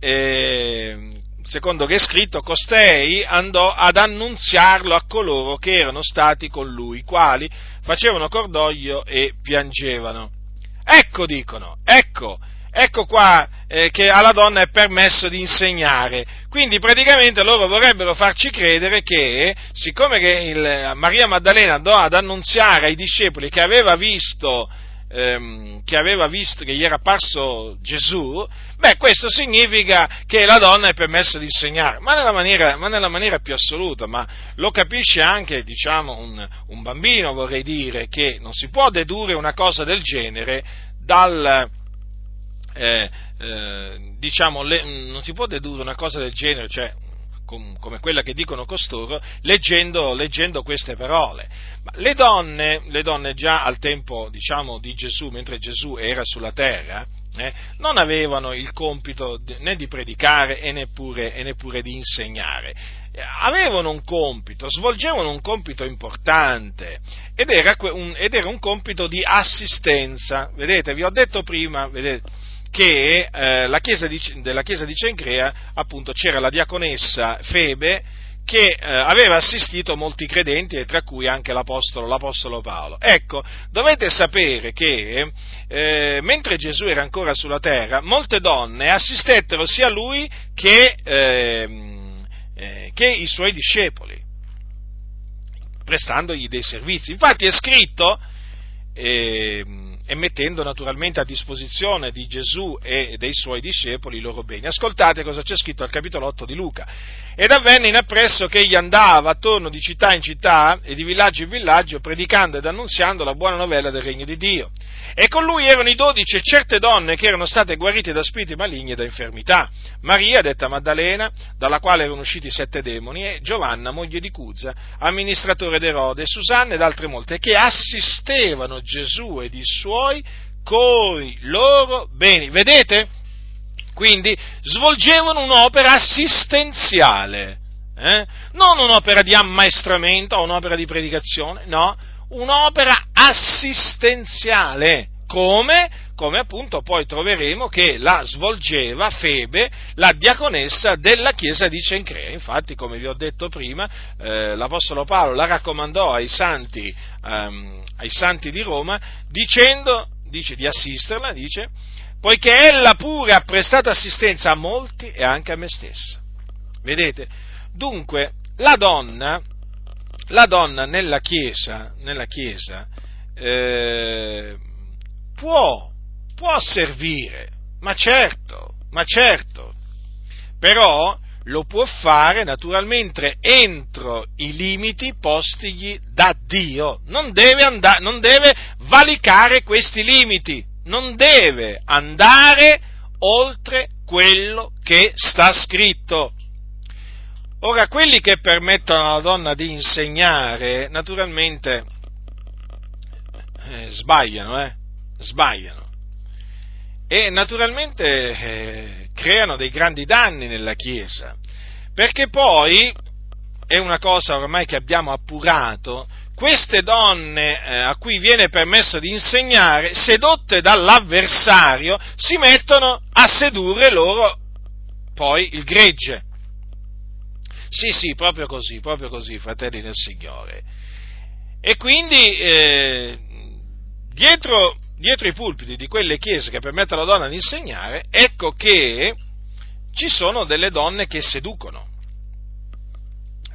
e, secondo che è scritto, costei andò ad annunziarlo a coloro che erano stati con lui, quali facevano cordoglio e piangevano. Ecco, dicono, ecco, ecco qua eh, che alla donna è permesso di insegnare. Quindi praticamente loro vorrebbero farci credere che, siccome che il, Maria Maddalena andò ad annunziare ai discepoli che aveva visto ehm, che aveva visto che gli era apparso Gesù, beh, questo significa che la donna è permessa di insegnare, ma nella maniera, ma nella maniera più assoluta, ma lo capisce anche, diciamo, un, un, bambino, vorrei dire, che non si può dedurre una cosa del genere dal, eh, eh, diciamo, le, non si può dedurre una cosa del genere, cioè come quella che dicono costoro, leggendo, leggendo queste parole. Ma le donne, le donne già al tempo diciamo, di Gesù, mentre Gesù era sulla terra, eh, non avevano il compito né di predicare e neppure, e neppure di insegnare. Avevano un compito, svolgevano un compito importante ed era un, ed era un compito di assistenza. Vedete, vi ho detto prima, vedete, che eh, chiesa di, della chiesa di Cencrea appunto c'era la diaconessa Febe che eh, aveva assistito molti credenti e tra cui anche l'apostolo, l'apostolo Paolo. Ecco, dovete sapere che eh, mentre Gesù era ancora sulla terra, molte donne assistettero sia lui che, ehm, eh, che i suoi discepoli, prestandogli dei servizi. Infatti è scritto, ehm, e mettendo naturalmente a disposizione di Gesù e dei suoi discepoli i loro beni. Ascoltate cosa c'è scritto al capitolo 8 di Luca. Ed avvenne in appresso che egli andava attorno di città in città e di villaggio in villaggio predicando ed annunziando la buona novella del regno di Dio. E con lui erano i dodici e certe donne che erano state guarite da spiriti maligni e da infermità. Maria, detta Maddalena, dalla quale erano usciti sette demoni, e Giovanna, moglie di Cuzza, amministratore d'Erode, Susanna ed altre molte, che assistevano Gesù ed i suoi coi loro beni. Vedete? Quindi svolgevano un'opera assistenziale, eh? non un'opera di ammaestramento o un'opera di predicazione, no, un'opera assistenziale. Come? Come appunto poi troveremo che la svolgeva Febe, la diaconessa della chiesa di Cencrea. Infatti, come vi ho detto prima, eh, l'Apostolo Paolo la raccomandò ai santi, ehm, ai santi di Roma dicendo, dice di assisterla, dice, poiché ella pure ha prestato assistenza a molti e anche a me stessa. Vedete? Dunque, la donna la donna nella Chiesa, nella chiesa eh, può, può servire, ma certo, ma certo, però lo può fare naturalmente entro i limiti postigli da Dio, non deve, andare, non deve valicare questi limiti, non deve andare oltre quello che sta scritto. Ora, quelli che permettono alla donna di insegnare, naturalmente, eh, sbagliano, eh? Sbagliano. E naturalmente eh, creano dei grandi danni nella Chiesa, perché poi, è una cosa ormai che abbiamo appurato, queste donne eh, a cui viene permesso di insegnare, sedotte dall'avversario, si mettono a sedurre loro poi il gregge. Sì, sì, proprio così, proprio così, fratelli del Signore. E quindi eh, dietro, dietro i pulpiti di quelle chiese che permettono alla donna di insegnare, ecco che ci sono delle donne che seducono.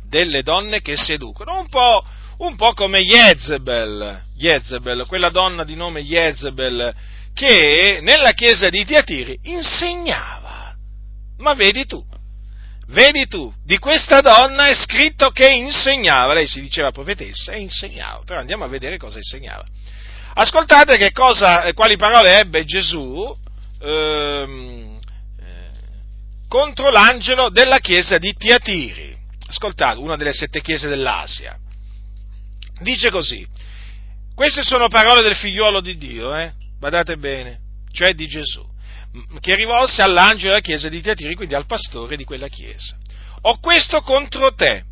Delle donne che seducono, un po', un po come Jezebel, Jezebel, quella donna di nome Jezebel, che nella chiesa di Tiatiri insegnava. Ma vedi tu, Vedi tu, di questa donna è scritto che insegnava, lei si diceva profetessa e insegnava, però andiamo a vedere cosa insegnava. Ascoltate cosa, quali parole ebbe Gesù ehm, eh, contro l'angelo della chiesa di Tiatiri. Ascoltate, una delle sette chiese dell'Asia. Dice così, queste sono parole del figliuolo di Dio, eh? badate bene, cioè di Gesù che rivolse all'angelo della chiesa di Tiatiri, quindi al pastore di quella chiesa. Ho questo contro te,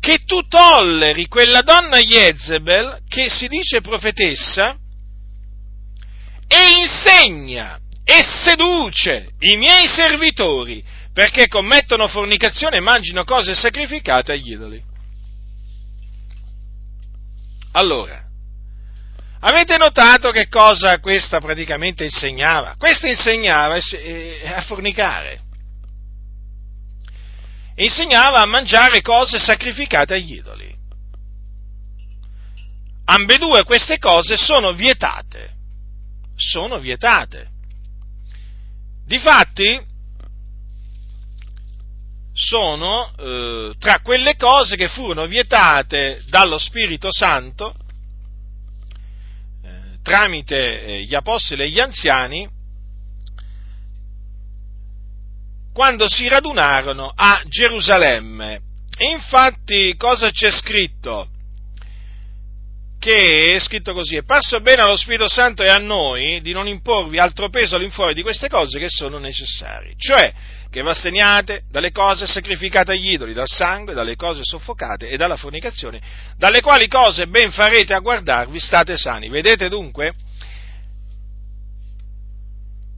che tu tolleri quella donna Jezebel, che si dice profetessa, e insegna e seduce i miei servitori perché commettono fornicazione e mangino cose sacrificate agli idoli. Allora, Avete notato che cosa questa praticamente insegnava? Questa insegnava a fornicare. Insegnava a mangiare cose sacrificate agli idoli. Ambedue queste cose sono vietate. Sono vietate. Difatti, sono eh, tra quelle cose che furono vietate dallo Spirito Santo tramite eh, gli apostoli e gli anziani quando si radunarono a Gerusalemme. E infatti cosa c'è scritto? Che è scritto così, è parso bene allo Spirito Santo e a noi di non imporvi altro peso all'infuori di queste cose che sono necessarie. Cioè, che vi asteniate dalle cose sacrificate agli idoli, dal sangue, dalle cose soffocate e dalla fornicazione, dalle quali cose ben farete a guardarvi, state sani. Vedete dunque?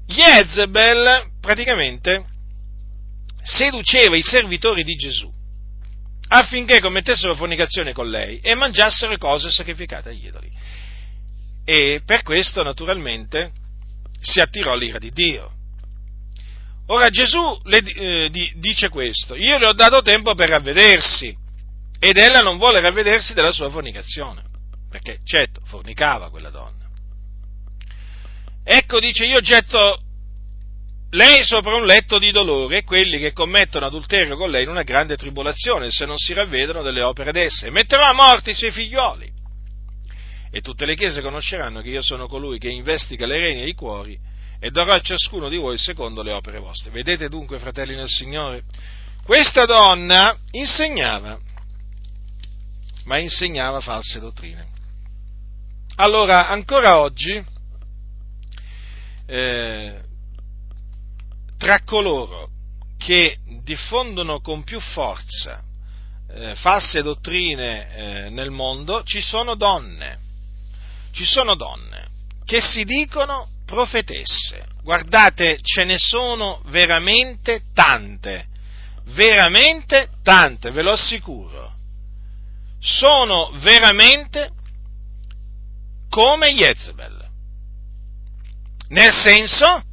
Jezebel praticamente seduceva i servitori di Gesù affinché commettessero fornicazione con lei e mangiassero cose sacrificate agli idoli. E per questo naturalmente si attirò l'ira di Dio. Ora Gesù le eh, dice questo, io le ho dato tempo per ravvedersi ed ella non vuole ravvedersi della sua fornicazione, perché certo fornicava quella donna. Ecco dice io getto lei sopra un letto di dolore e quelli che commettono adulterio con lei in una grande tribolazione se non si ravvedono delle opere d'esse metterò a morte i suoi figlioli. E tutte le chiese conosceranno che io sono colui che investiga le reni e i cuori e darò a ciascuno di voi secondo le opere vostre. Vedete dunque, fratelli nel Signore, questa donna insegnava, ma insegnava false dottrine. Allora, ancora oggi, eh, tra coloro che diffondono con più forza eh, false dottrine eh, nel mondo, ci sono donne, ci sono donne che si dicono profetesse. Guardate, ce ne sono veramente tante, veramente tante, ve lo assicuro. Sono veramente come Jezebel. Nel senso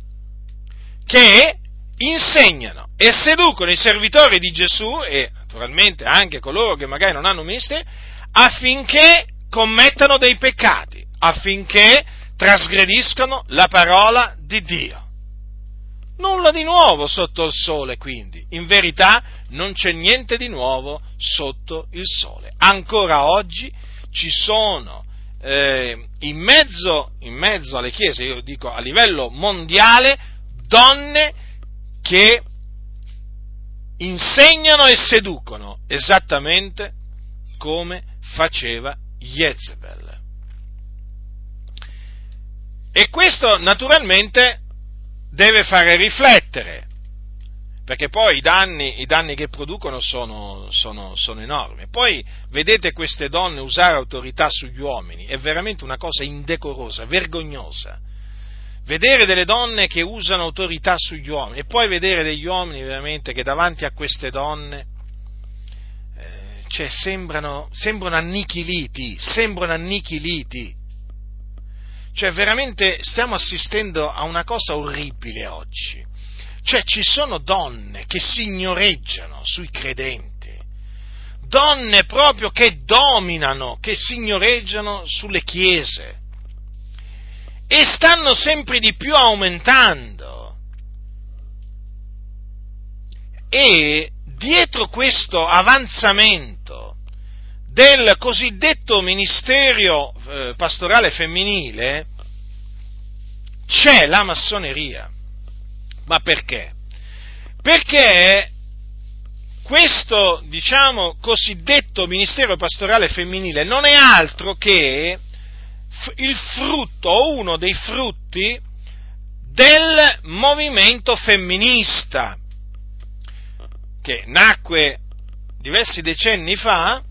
che insegnano e seducono i servitori di Gesù e naturalmente anche coloro che magari non hanno ministeri affinché commettano dei peccati, affinché trasgrediscono la parola di Dio. Nulla di nuovo sotto il sole, quindi. In verità non c'è niente di nuovo sotto il sole. Ancora oggi ci sono eh, in, mezzo, in mezzo alle chiese, io dico a livello mondiale, donne che insegnano e seducono esattamente come faceva Jezebel. E questo naturalmente deve fare riflettere, perché poi i danni, i danni che producono sono, sono, sono, enormi. Poi vedete queste donne usare autorità sugli uomini, è veramente una cosa indecorosa, vergognosa. Vedere delle donne che usano autorità sugli uomini e poi vedere degli uomini veramente che davanti a queste donne eh, cioè sembrano, sembrano annichiliti, sembrano annichiliti. Cioè veramente stiamo assistendo a una cosa orribile oggi. Cioè ci sono donne che signoreggiano sui credenti, donne proprio che dominano, che signoreggiano sulle chiese e stanno sempre di più aumentando. E dietro questo avanzamento del cosiddetto ministero eh, pastorale femminile c'è la massoneria. Ma perché? Perché questo, diciamo, cosiddetto ministero pastorale femminile non è altro che il frutto o uno dei frutti del movimento femminista che nacque diversi decenni fa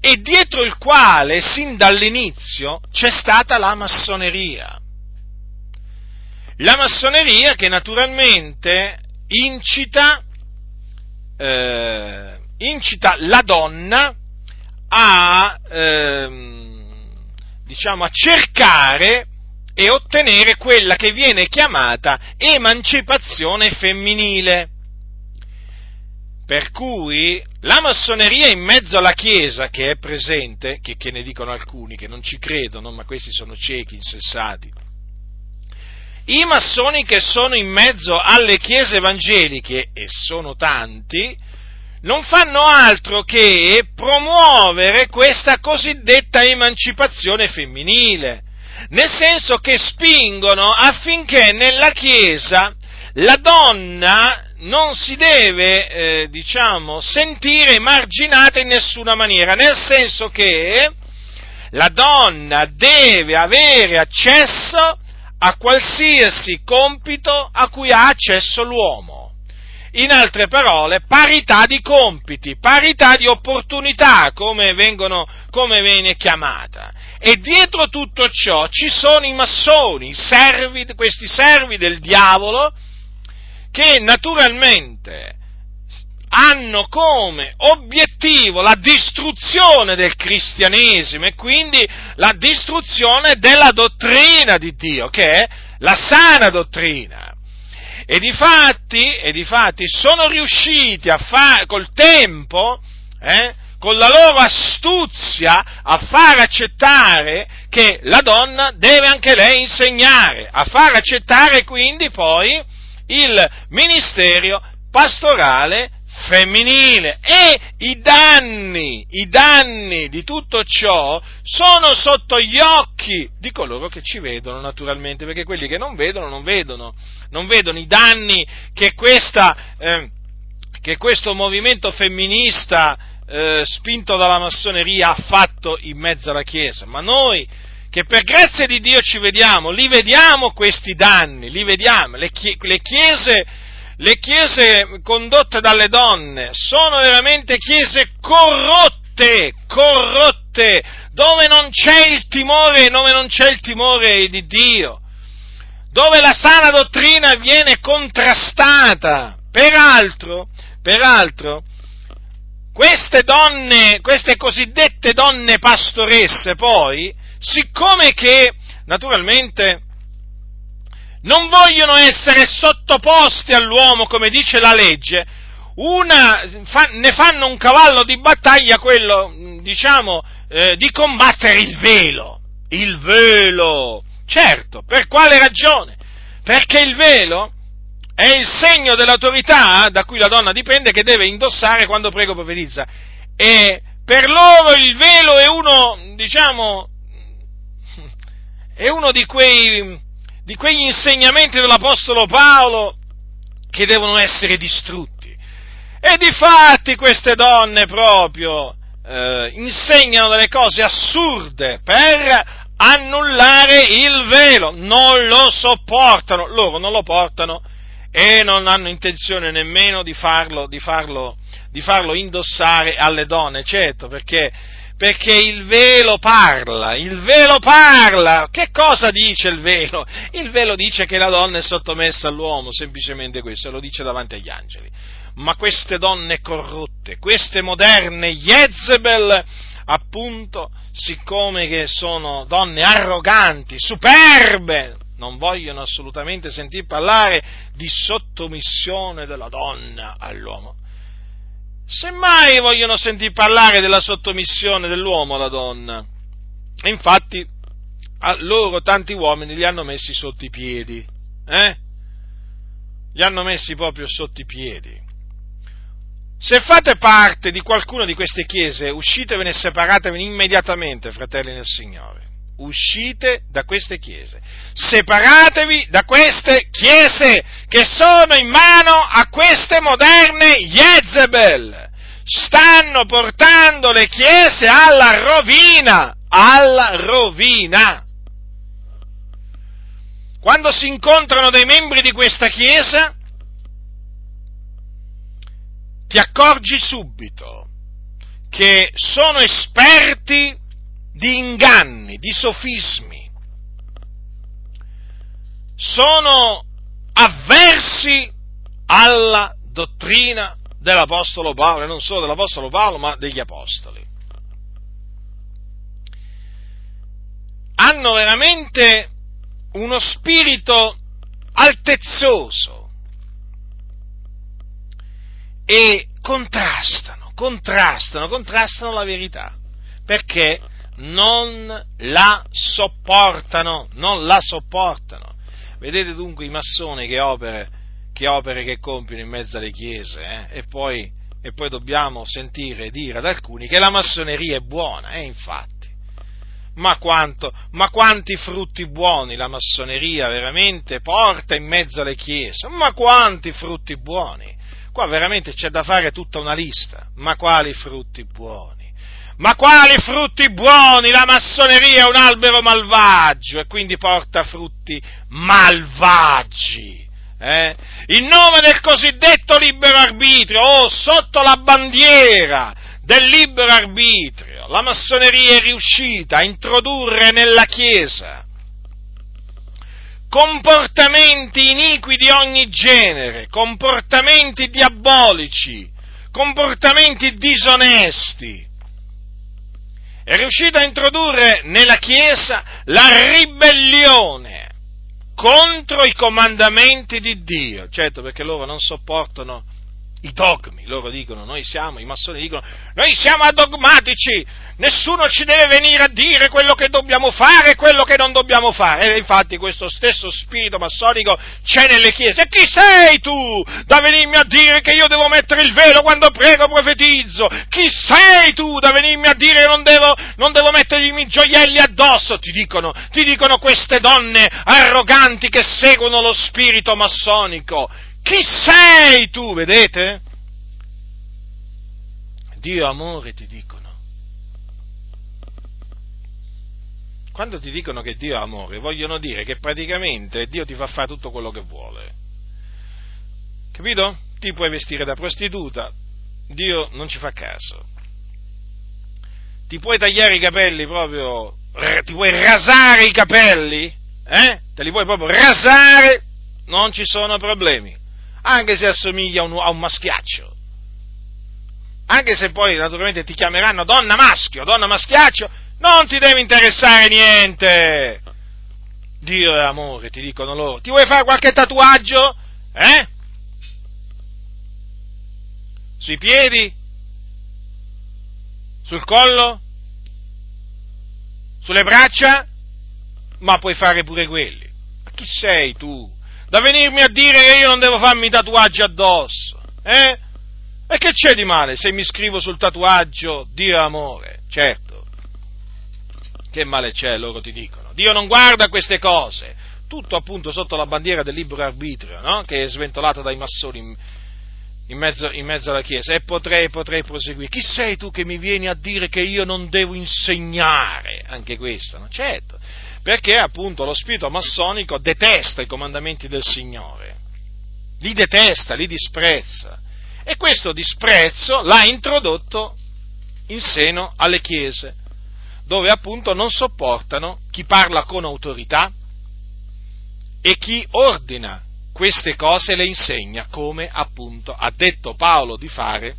e dietro il quale sin dall'inizio c'è stata la massoneria. La massoneria che naturalmente incita, eh, incita la donna a, eh, diciamo, a cercare e ottenere quella che viene chiamata emancipazione femminile. Per cui la massoneria in mezzo alla Chiesa che è presente, che, che ne dicono alcuni che non ci credono, ma questi sono ciechi, insensati, i massoni che sono in mezzo alle chiese evangeliche, e sono tanti, non fanno altro che promuovere questa cosiddetta emancipazione femminile, nel senso che spingono affinché nella Chiesa la donna non si deve, eh, diciamo, sentire emarginata in nessuna maniera, nel senso che la donna deve avere accesso a qualsiasi compito a cui ha accesso l'uomo. In altre parole, parità di compiti, parità di opportunità, come, vengono, come viene chiamata. E dietro tutto ciò ci sono i massoni, servi, questi servi del diavolo, che naturalmente hanno come obiettivo la distruzione del cristianesimo e quindi la distruzione della dottrina di Dio, che è la sana dottrina. E difatti, e difatti sono riusciti a fare col tempo, eh, con la loro astuzia, a far accettare che la donna deve anche lei insegnare, a far accettare quindi poi il ministero pastorale femminile. E i danni, i danni di tutto ciò sono sotto gli occhi di coloro che ci vedono naturalmente, perché quelli che non vedono non vedono, non vedono i danni che, questa, eh, che questo movimento femminista eh, spinto dalla massoneria ha fatto in mezzo alla Chiesa, ma noi che per grazia di Dio ci vediamo, li vediamo questi danni, li vediamo, le, le chiese le chiese condotte dalle donne sono veramente chiese corrotte, corrotte, dove non c'è il timore, dove non c'è il timore di Dio, dove la sana dottrina viene contrastata. Peraltro, peraltro, queste donne, queste cosiddette donne pastoresse poi, siccome che naturalmente non vogliono essere sottoposti all'uomo come dice la legge, una, fa, ne fanno un cavallo di battaglia quello, diciamo, eh, di combattere il velo. Il velo! Certo, per quale ragione? Perché il velo è il segno dell'autorità da cui la donna dipende che deve indossare quando prego profetizza. E per loro il velo è uno, diciamo, è uno di quei, di quegli insegnamenti dell'Apostolo Paolo che devono essere distrutti. E di fatti queste donne proprio eh, insegnano delle cose assurde per annullare il velo, non lo sopportano, loro non lo portano e non hanno intenzione nemmeno di farlo, di farlo, di farlo indossare alle donne, certo, perché perché il velo parla, il velo parla. Che cosa dice il velo? Il velo dice che la donna è sottomessa all'uomo, semplicemente questo, lo dice davanti agli angeli. Ma queste donne corrotte, queste moderne Jezebel, appunto, siccome che sono donne arroganti, superbe, non vogliono assolutamente sentir parlare di sottomissione della donna all'uomo semmai vogliono sentir parlare della sottomissione dell'uomo alla donna. infatti, a loro tanti uomini li hanno messi sotto i piedi, eh? Li hanno messi proprio sotto i piedi. Se fate parte di qualcuna di queste chiese, uscitevene e separatevene immediatamente, fratelli nel Signore. Uscite da queste chiese. Separatevi da queste chiese che sono in mano a queste moderne Jezebel. Stanno portando le chiese alla rovina, alla rovina. Quando si incontrano dei membri di questa chiesa, ti accorgi subito che sono esperti di inganni, di sofismi. Sono avversi alla dottrina dell'Apostolo Paolo, e non solo dell'Apostolo Paolo, ma degli Apostoli. Hanno veramente uno spirito altezzoso e contrastano, contrastano, contrastano la verità, perché non la sopportano, non la sopportano. Vedete dunque i massoni che opere che, opere che compiono in mezzo alle chiese eh? e, poi, e, poi, dobbiamo sentire dire ad alcuni che la massoneria è buona, eh, infatti. Ma, quanto, ma quanti frutti buoni la massoneria veramente porta in mezzo alle chiese? Ma quanti frutti buoni? Qua veramente c'è da fare tutta una lista. Ma quali frutti buoni? Ma quali frutti buoni? La massoneria è un albero malvagio e quindi porta frutti malvagi. Eh? In nome del cosiddetto libero arbitrio o sotto la bandiera del libero arbitrio, la massoneria è riuscita a introdurre nella Chiesa comportamenti iniqui di ogni genere, comportamenti diabolici, comportamenti disonesti, è riuscito a introdurre nella Chiesa la ribellione contro i comandamenti di Dio, certo perché loro non sopportano i dogmi, loro dicono, noi siamo, i massoni dicono, noi siamo adogmatici, nessuno ci deve venire a dire quello che dobbiamo fare e quello che non dobbiamo fare. E infatti questo stesso spirito massonico c'è nelle chiese. E chi sei tu da venirmi a dire che io devo mettere il velo quando prego profetizzo? Chi sei tu da venirmi a dire che non devo, non devo mettermi i gioielli addosso? Ti dicono, ti dicono queste donne arroganti che seguono lo spirito massonico. Chi sei tu, vedete? Dio amore ti dicono. Quando ti dicono che Dio è amore, vogliono dire che praticamente Dio ti fa fare tutto quello che vuole. Capito? Ti puoi vestire da prostituta, Dio non ci fa caso. Ti puoi tagliare i capelli proprio, ti puoi rasare i capelli, eh? Te li puoi proprio rasare, non ci sono problemi anche se assomiglia a un, a un maschiaccio. Anche se poi naturalmente ti chiameranno donna maschio, donna maschiaccio, non ti deve interessare niente. Dio è amore, ti dicono loro. Ti vuoi fare qualche tatuaggio? Eh? Sui piedi? Sul collo? Sulle braccia? Ma puoi fare pure quelli. Ma chi sei tu? Da venirmi a dire che io non devo farmi tatuaggi addosso, eh? E che c'è di male se mi scrivo sul tatuaggio Dio amore? Certo. Che male c'è, loro ti dicono. Dio non guarda queste cose. Tutto appunto sotto la bandiera del libero arbitrio, no? Che è sventolata dai massoni in, in, mezzo, in mezzo, alla Chiesa. E potrei, potrei proseguire. Chi sei tu che mi vieni a dire che io non devo insegnare? Anche questo, no? Certo. Perché appunto lo spirito massonico detesta i comandamenti del Signore. Li detesta, li disprezza e questo disprezzo l'ha introdotto in seno alle chiese, dove appunto non sopportano chi parla con autorità e chi ordina queste cose le insegna, come appunto ha detto Paolo di fare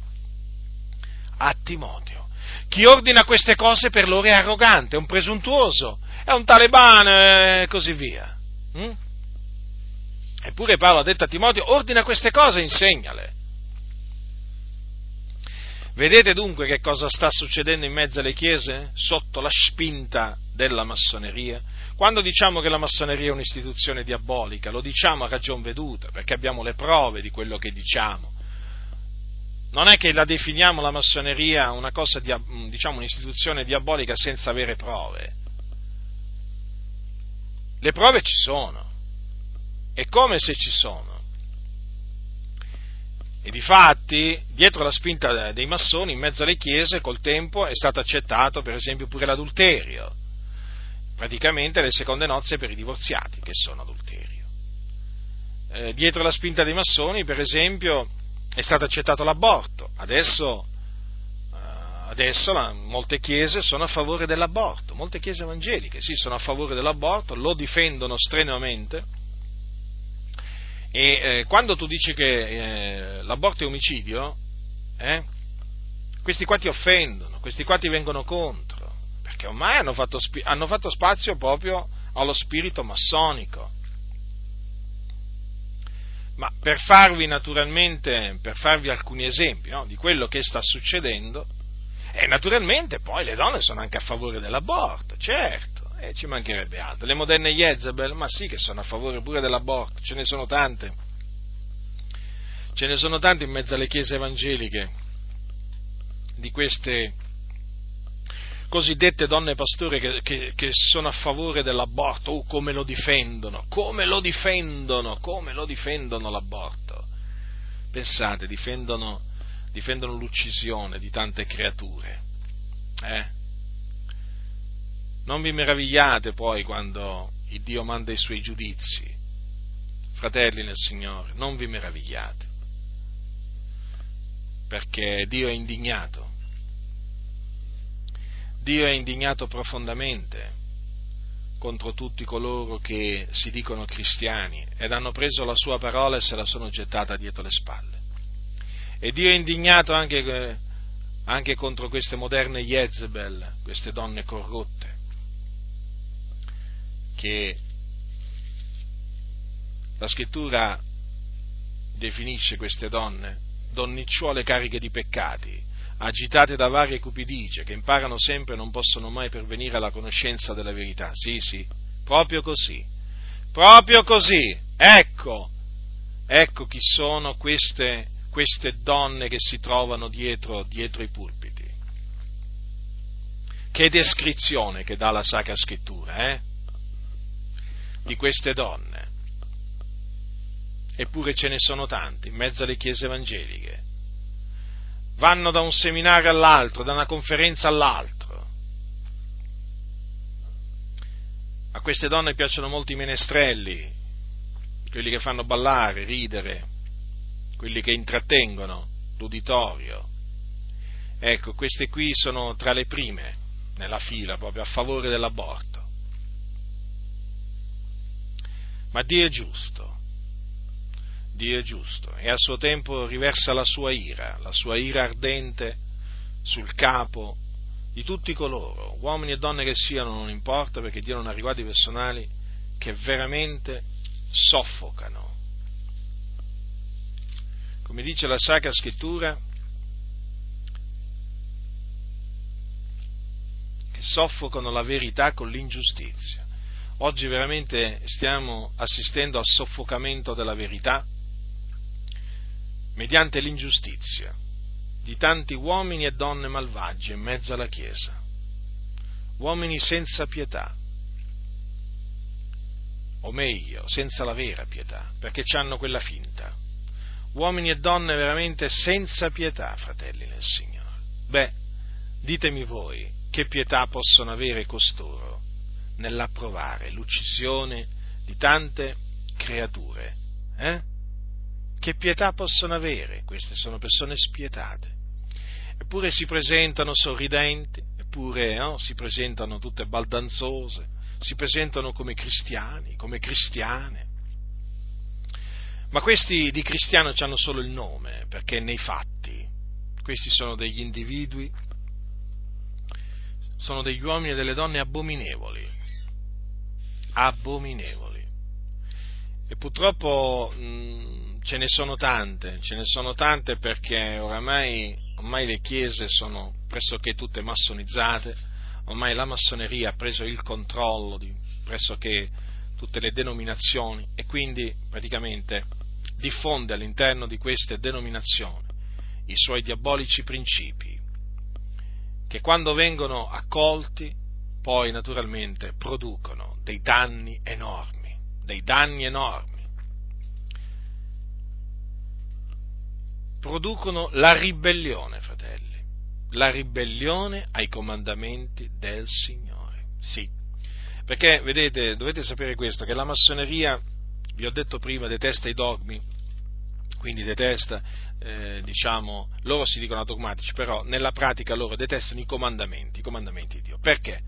a Timoteo. Chi ordina queste cose per loro è arrogante, è un presuntuoso, è un talebano e così via. Mm? Eppure Paolo ha detto a Timoteo, ordina queste cose, insegnale. Vedete dunque che cosa sta succedendo in mezzo alle chiese? Sotto la spinta della massoneria. Quando diciamo che la massoneria è un'istituzione diabolica, lo diciamo a ragion veduta, perché abbiamo le prove di quello che diciamo. Non è che la definiamo la massoneria una cosa, diciamo, un'istituzione diabolica senza avere prove. Le prove ci sono. E come se ci sono? E difatti, dietro la spinta dei massoni, in mezzo alle chiese, col tempo è stato accettato, per esempio, pure l'adulterio. Praticamente le seconde nozze per i divorziati, che sono adulterio. Eh, dietro la spinta dei massoni, per esempio, è stato accettato l'aborto. Adesso, adesso la, molte chiese sono a favore dell'aborto, molte chiese evangeliche, sì, sono a favore dell'aborto, lo difendono strenuamente e eh, quando tu dici che eh, l'aborto è omicidio, eh, questi qua ti offendono, questi qua ti vengono contro, perché ormai hanno fatto, hanno fatto spazio proprio allo spirito massonico. Ma per farvi naturalmente, per farvi alcuni esempi no, di quello che sta succedendo, e naturalmente poi le donne sono anche a favore dell'aborto, certo eh, ci mancherebbe altro. Le moderne Jezebel, ma sì che sono a favore pure dell'aborto, ce ne sono tante. Ce ne sono tante in mezzo alle chiese evangeliche di queste cosiddette donne pastore che, che, che, sono a favore dell'aborto, oh, come lo difendono, come lo difendono, come lo difendono l'aborto. Pensate, difendono, difendono l'uccisione di tante creature. Eh? Non vi meravigliate poi quando il Dio manda i suoi giudizi. Fratelli nel Signore, non vi meravigliate, perché Dio è indignato. Dio è indignato profondamente contro tutti coloro che si dicono cristiani ed hanno preso la sua parola e se la sono gettata dietro le spalle. E Dio è indignato anche, anche contro queste moderne Jezebel, queste donne corrotte, che la scrittura definisce queste donne donnicciuole cariche di peccati, agitate da varie cupidigie, che imparano sempre e non possono mai pervenire alla conoscenza della verità. Sì, sì, proprio così, proprio così. Ecco, ecco chi sono queste, queste donne che si trovano dietro, dietro i pulpiti. Che descrizione che dà la Sacra Scrittura, eh? di queste donne. Eppure ce ne sono tante in mezzo alle chiese evangeliche. Vanno da un seminario all'altro, da una conferenza all'altro. A queste donne piacciono molto i menestrelli, quelli che fanno ballare, ridere, quelli che intrattengono l'uditorio. Ecco, queste qui sono tra le prime nella fila proprio a favore dell'aborto. Ma Dio è giusto, Dio è giusto e a suo tempo riversa la sua ira, la sua ira ardente sul capo di tutti coloro, uomini e donne che siano, non importa perché Dio non ha riguardi personali, che veramente soffocano. Come dice la Sacra Scrittura, che soffocano la verità con l'ingiustizia. oggi veramente stiamo assistendo al soffocamento della verità mediante l'ingiustizia di tanti uomini e donne malvagi in mezzo alla Chiesa, uomini senza pietà, o meglio, senza la vera pietà, perché hanno quella finta. Uomini e donne veramente senza pietà, fratelli nel Signore. Beh, ditemi voi che pietà possono avere costoro nell'approvare l'uccisione di tante creature. Eh? Che pietà possono avere? Queste sono persone spietate. Eppure si presentano sorridenti, eppure no, si presentano tutte baldanzose, si presentano come cristiani, come cristiane. Ma questi di cristiano hanno solo il nome, perché nei fatti questi sono degli individui, sono degli uomini e delle donne abominevoli, abominevoli. E purtroppo mh, ce ne sono tante, ce ne sono tante perché oramai, ormai le chiese sono pressoché tutte massonizzate, ormai la massoneria ha preso il controllo di pressoché tutte le denominazioni e quindi praticamente diffonde all'interno di queste denominazioni i suoi diabolici principi, che quando vengono accolti poi naturalmente producono dei danni enormi, dei danni enormi. Producono la ribellione, fratelli la ribellione ai comandamenti del Signore. Sì, perché vedete, dovete sapere questo, che la massoneria, vi ho detto prima, detesta i dogmi, quindi detesta, eh, diciamo, loro si dicono dogmatici, però nella pratica loro detestano i comandamenti, i comandamenti di Dio. Perché?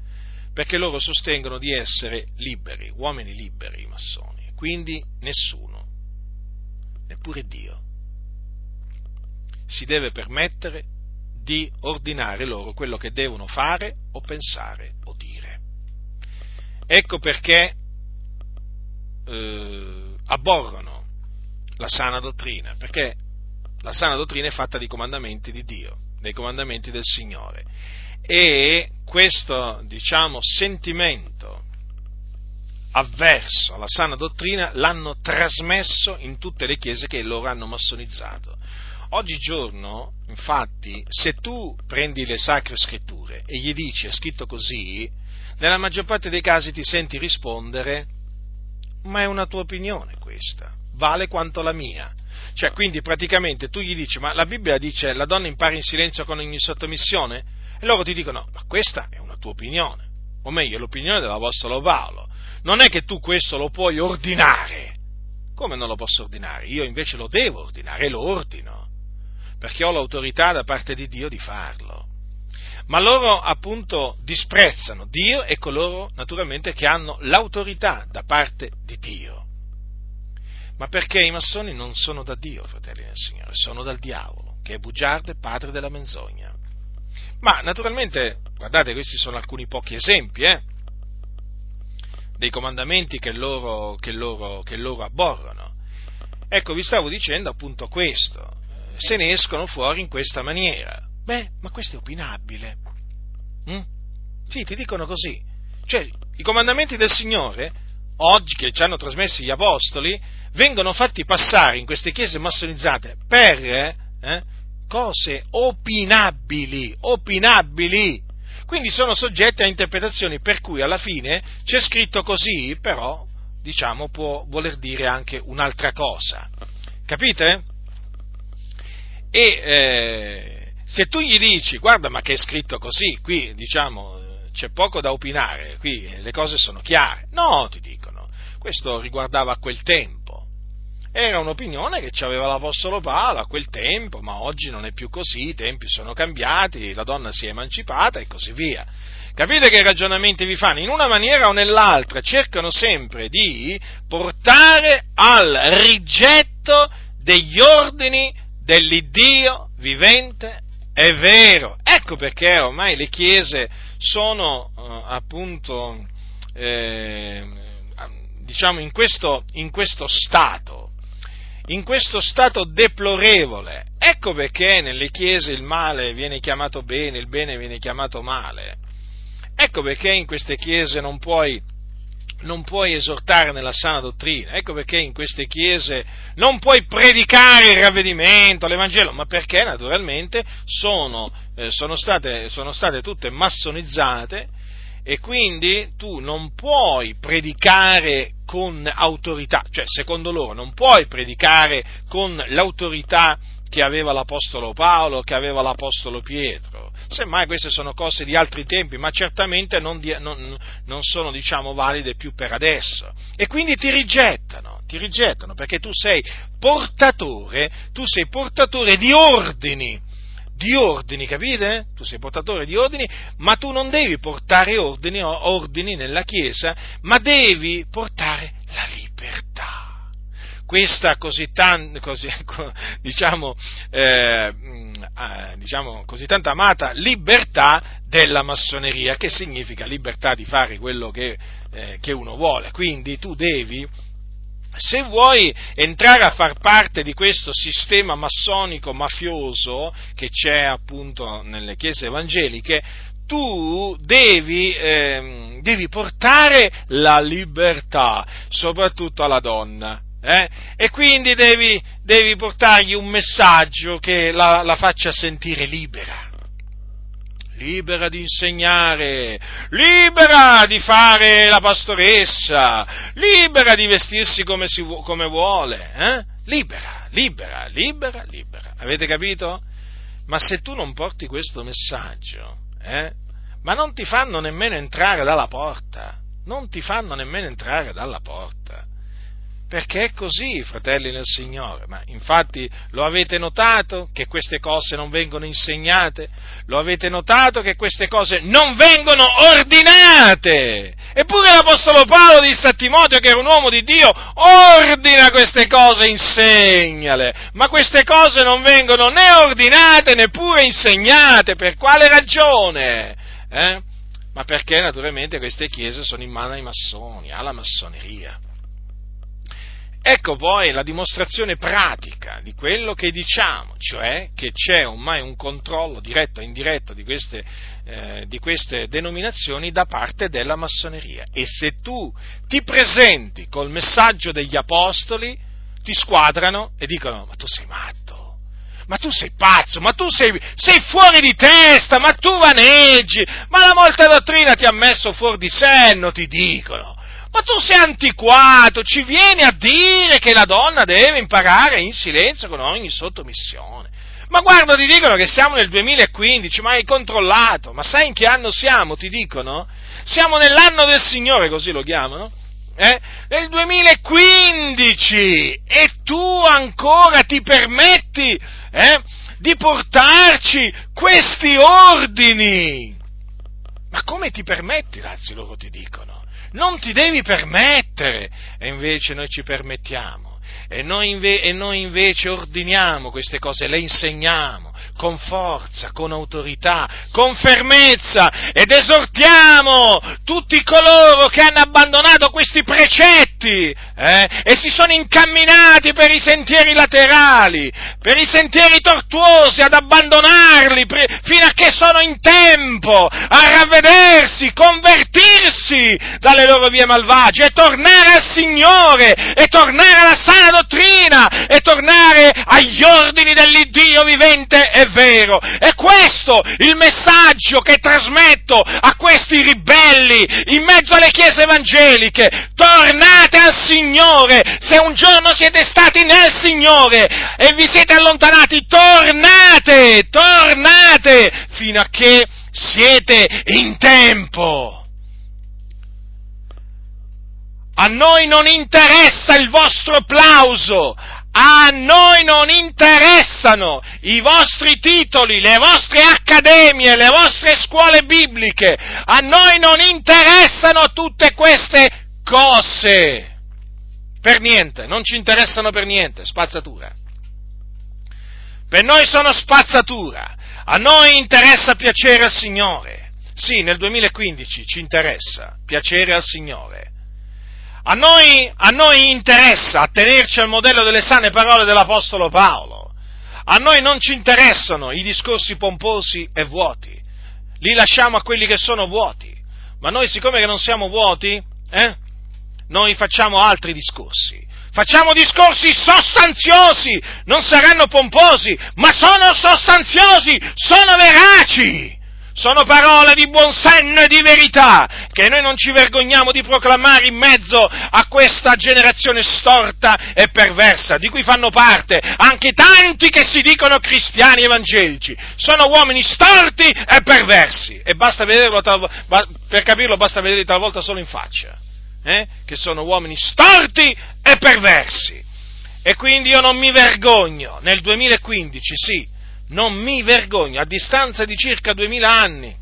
Perché loro sostengono di essere liberi, uomini liberi i massoni, quindi nessuno, neppure Dio, si deve permettere di ordinare loro quello che devono fare o pensare o dire. Ecco perché eh, abborrono la sana dottrina, perché la sana dottrina è fatta di comandamenti di Dio, dei comandamenti del Signore. E questo, diciamo, sentimento avverso alla sana dottrina l'hanno trasmesso in tutte le chiese che loro hanno massonizzato. Oggigiorno, infatti, se tu prendi le sacre scritture e gli dici è scritto così, nella maggior parte dei casi ti senti rispondere, ma è una tua opinione questa, vale quanto la mia. Cioè, quindi praticamente tu gli dici, ma la Bibbia dice la donna impara in silenzio con ogni sottomissione? E loro ti dicono, ma questa è una tua opinione, o meglio, è l'opinione dell'Apostolo Paolo. Non è che tu questo lo puoi ordinare. Come non lo posso ordinare? Io invece lo devo ordinare e lo ordino perché ho l'autorità da parte di Dio di farlo. Ma loro appunto disprezzano Dio e coloro naturalmente che hanno l'autorità da parte di Dio. Ma perché i massoni non sono da Dio, fratelli del Signore, sono dal diavolo, che è bugiardo e padre della menzogna. Ma naturalmente, guardate, questi sono alcuni pochi esempi, eh, dei comandamenti che loro, che, loro, che loro abborrono. Ecco, vi stavo dicendo appunto questo se ne escono fuori in questa maniera. Beh, ma questo è opinabile. Mm? Sì, ti dicono così. Cioè, i comandamenti del Signore, oggi che ci hanno trasmessi gli Apostoli, vengono fatti passare in queste chiese massonizzate per eh, cose opinabili, opinabili. Quindi sono soggetti a interpretazioni per cui alla fine c'è scritto così, però, diciamo, può voler dire anche un'altra cosa. Capite? E eh, se tu gli dici, guarda ma che è scritto così, qui diciamo c'è poco da opinare, qui le cose sono chiare. No, ti dicono, questo riguardava quel tempo. Era un'opinione che aveva l'Apostolo Paolo a quel tempo, ma oggi non è più così, i tempi sono cambiati, la donna si è emancipata e così via. Capite che ragionamenti vi fanno? In una maniera o nell'altra cercano sempre di portare al rigetto degli ordini dell'Iddio vivente e vero. Ecco perché ormai le chiese sono eh, appunto, eh, diciamo, in questo, in questo stato, in questo stato deplorevole. Ecco perché nelle chiese il male viene chiamato bene, il bene viene chiamato male. Ecco perché in queste chiese non puoi non puoi esortare nella sana dottrina. Ecco perché in queste chiese non puoi predicare il ravvedimento, l'Evangelo, ma perché naturalmente sono, eh, sono, state, sono state tutte massonizzate e quindi tu non puoi predicare con autorità, cioè secondo loro non puoi predicare con l'autorità che aveva l'Apostolo Paolo, che aveva l'Apostolo Pietro. Semmai queste sono cose di altri tempi, ma certamente non, di, non, non sono diciamo, valide più per adesso. E quindi ti rigettano, ti rigettano perché tu sei portatore, tu sei portatore di ordini, di ordini, capite? Tu sei portatore di ordini, ma tu non devi portare ordini, ordini nella Chiesa, ma devi portare la libertà questa così, tan, così, diciamo, eh, diciamo, così tanto amata libertà della massoneria, che significa libertà di fare quello che, eh, che uno vuole. Quindi tu devi, se vuoi entrare a far parte di questo sistema massonico mafioso che c'è appunto nelle chiese evangeliche, tu devi, eh, devi portare la libertà, soprattutto alla donna. Eh? E quindi devi, devi, portargli un messaggio che la, la faccia sentire libera libera di insegnare, libera di fare la pastoressa, libera di vestirsi come, si, come vuole, eh? libera, libera, libera, libera. Avete capito? Ma se tu non porti questo messaggio, eh? ma non ti fanno nemmeno entrare dalla porta, non ti fanno nemmeno entrare dalla porta perché è così, fratelli nel Signore. Ma infatti lo avete notato che queste cose non vengono insegnate? Lo avete notato che queste cose non vengono ordinate? Eppure l'Apostolo Paolo disse a Timoteo che era un uomo di Dio, ordina queste cose, insegnale. Ma queste cose non vengono né ordinate neppure insegnate. Per quale ragione? Eh? Ma perché naturalmente queste chiese sono in mano ai massoni, alla massoneria. Ecco poi la dimostrazione pratica di quello che diciamo, cioè che c'è ormai un controllo diretto e indiretto di queste, eh, di queste denominazioni da parte della massoneria. E se tu ti presenti col messaggio degli apostoli, ti squadrano e dicono: Ma tu sei matto, ma tu sei pazzo, ma tu sei, sei, fuori di testa, ma tu vaneggi, ma la molta dottrina ti ha messo fuori di senno, ti dicono. Ma tu sei antiquato, ci vieni a dire che la donna deve imparare in silenzio con ogni sottomissione. Ma guarda, ti dicono che siamo nel 2015, ma hai controllato. Ma sai in che anno siamo, ti dicono? Siamo nell'anno del Signore, così lo chiamano. Eh? Nel 2015 e tu ancora ti permetti eh, di portarci questi ordini. Ma come ti permetti, razzi, loro ti dicono? Non ti devi permettere, e invece noi ci permettiamo. E noi, inve- e noi invece ordiniamo queste cose, le insegniamo con forza, con autorità, con fermezza ed esortiamo tutti coloro che hanno abbandonato questi precetti eh, e si sono incamminati per i sentieri laterali, per i sentieri tortuosi ad abbandonarli pre- fino a che sono in tempo a ravvedersi, convertirsi dalle loro vie malvagie e tornare al Signore e tornare alla sana dottrina e tornare agli ordini dell'Iddio vivente e vero. È questo il messaggio che trasmetto a questi ribelli in mezzo alle chiese evangeliche. Tornate al Signore. Se un giorno siete stati nel Signore e vi siete allontanati, tornate, tornate fino a che siete in tempo. A noi non interessa il vostro applauso, a noi non interessano i vostri titoli, le vostre accademie, le vostre scuole bibliche. A noi non interessano tutte queste cose. Per niente, non ci interessano per niente, spazzatura. Per noi sono spazzatura. A noi interessa piacere al Signore. Sì, nel 2015 ci interessa piacere al Signore. A noi, a noi interessa attenerci al modello delle sane parole dell'Apostolo Paolo. A noi non ci interessano i discorsi pomposi e vuoti. Li lasciamo a quelli che sono vuoti. Ma noi, siccome che non siamo vuoti, eh, noi facciamo altri discorsi. Facciamo discorsi sostanziosi, non saranno pomposi, ma sono sostanziosi, sono veraci. Sono parole di buon senno e di verità che noi non ci vergogniamo di proclamare in mezzo a questa generazione storta e perversa, di cui fanno parte anche tanti che si dicono cristiani evangelici. Sono uomini storti e perversi e basta vederlo, per capirlo basta vederli talvolta solo in faccia, eh? che sono uomini storti e perversi. E quindi io non mi vergogno nel 2015, sì, non mi vergogno, a distanza di circa duemila anni,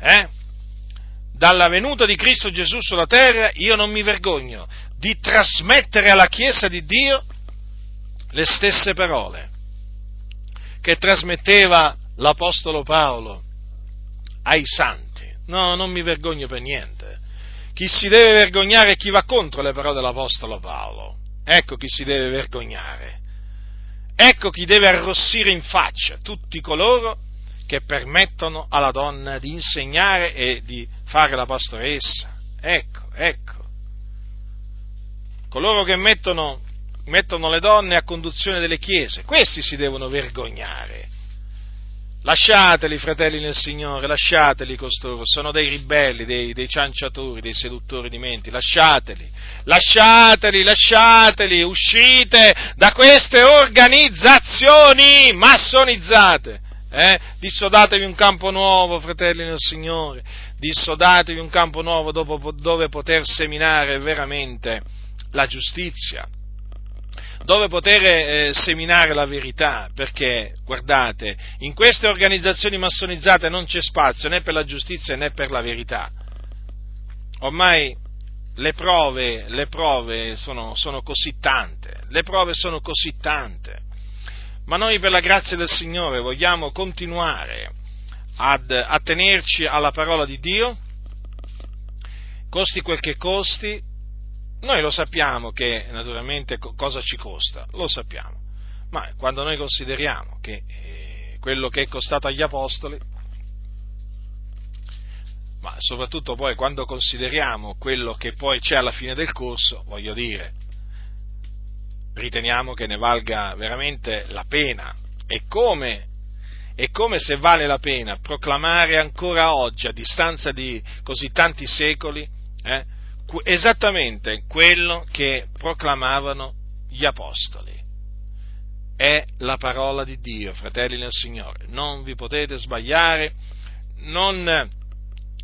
eh, dalla venuta di Cristo Gesù sulla terra, io non mi vergogno di trasmettere alla Chiesa di Dio le stesse parole che trasmetteva l'Apostolo Paolo ai santi. No, non mi vergogno per niente. Chi si deve vergognare è chi va contro le parole dell'Apostolo Paolo. Ecco chi si deve vergognare. Ecco chi deve arrossire in faccia tutti coloro che permettono alla donna di insegnare e di fare la pastoressa. Ecco, ecco. Coloro che mettono, mettono le donne a conduzione delle chiese, questi si devono vergognare. Lasciateli, fratelli nel Signore, lasciateli costoro, sono dei ribelli, dei, dei, cianciatori, dei seduttori di menti, lasciateli, lasciateli, lasciateli, uscite da queste organizzazioni massonizzate. Eh? Dissodatevi un campo nuovo, fratelli nel Signore, dissodatevi un campo nuovo dove poter seminare veramente la giustizia, dove poter eh, seminare la verità, perché, guardate, in queste organizzazioni massonizzate non c'è spazio né per la giustizia né per la verità. Ormai le prove, le prove sono, sono così tante, le prove sono così tante, ma noi per la grazia del Signore vogliamo continuare ad attenerci alla parola di Dio, costi quel che costi, noi lo sappiamo che naturalmente cosa ci costa, lo sappiamo, ma quando noi consideriamo che eh, quello che è costato agli apostoli, ma soprattutto poi quando consideriamo quello che poi c'è alla fine del corso, voglio dire, riteniamo che ne valga veramente la pena. E come, e come se vale la pena proclamare ancora oggi, a distanza di così tanti secoli, eh, esattamente quello che proclamavano gli apostoli. È la parola di Dio, fratelli nel Signore. Non vi potete sbagliare, non,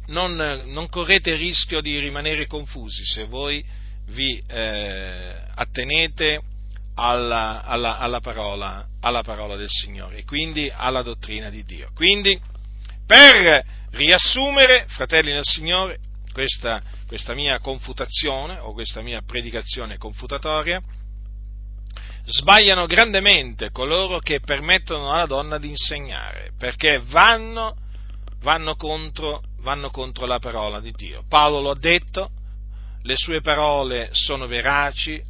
non, non correte il rischio di rimanere confusi se voi vi eh, attenete alla, alla, alla, parola, alla parola del Signore, quindi alla dottrina di Dio. Quindi, per riassumere, fratelli nel Signore, questa, questa mia confutazione o questa mia predicazione confutatoria, sbagliano grandemente coloro che permettono alla donna di insegnare, perché vanno, vanno, contro, vanno contro la parola di Dio. Paolo lo ha detto, le sue parole sono veraci,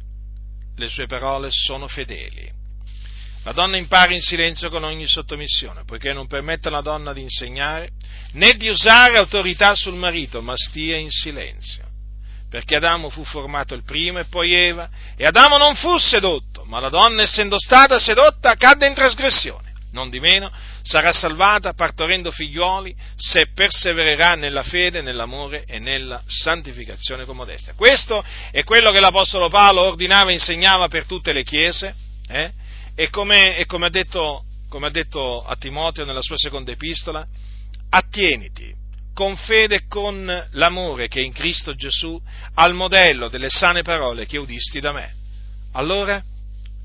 le sue parole sono fedeli. La donna impara in silenzio con ogni sottomissione, poiché non permette alla donna di insegnare né di usare autorità sul marito, ma stia in silenzio. Perché Adamo fu formato il primo e poi Eva, e Adamo non fu sedotto, ma la donna, essendo stata sedotta, cadde in trasgressione. Non di meno sarà salvata partorendo figlioli se persevererà nella fede, nell'amore e nella santificazione con modestia. Questo è quello che l'Apostolo Paolo ordinava e insegnava per tutte le chiese. Eh? E come, e come, ha detto, come ha detto a Timoteo nella sua seconda epistola, attieniti con fede e con l'amore che è in Cristo Gesù al modello delle sane parole che udisti da me. Allora,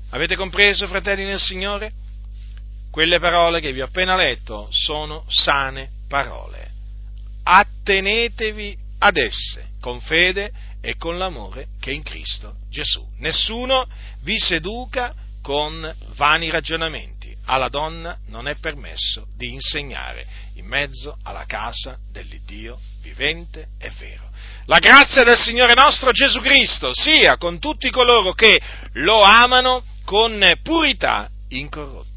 avete compreso, fratelli nel Signore? Quelle parole che vi ho appena letto sono sane parole. Attenetevi ad esse con fede e con l'amore che è in Cristo Gesù. Nessuno vi seduca con vani ragionamenti. Alla donna non è permesso di insegnare in mezzo alla casa dell'Iddio vivente e vero. La grazia del Signore nostro Gesù Cristo sia con tutti coloro che lo amano con purità incorrotta.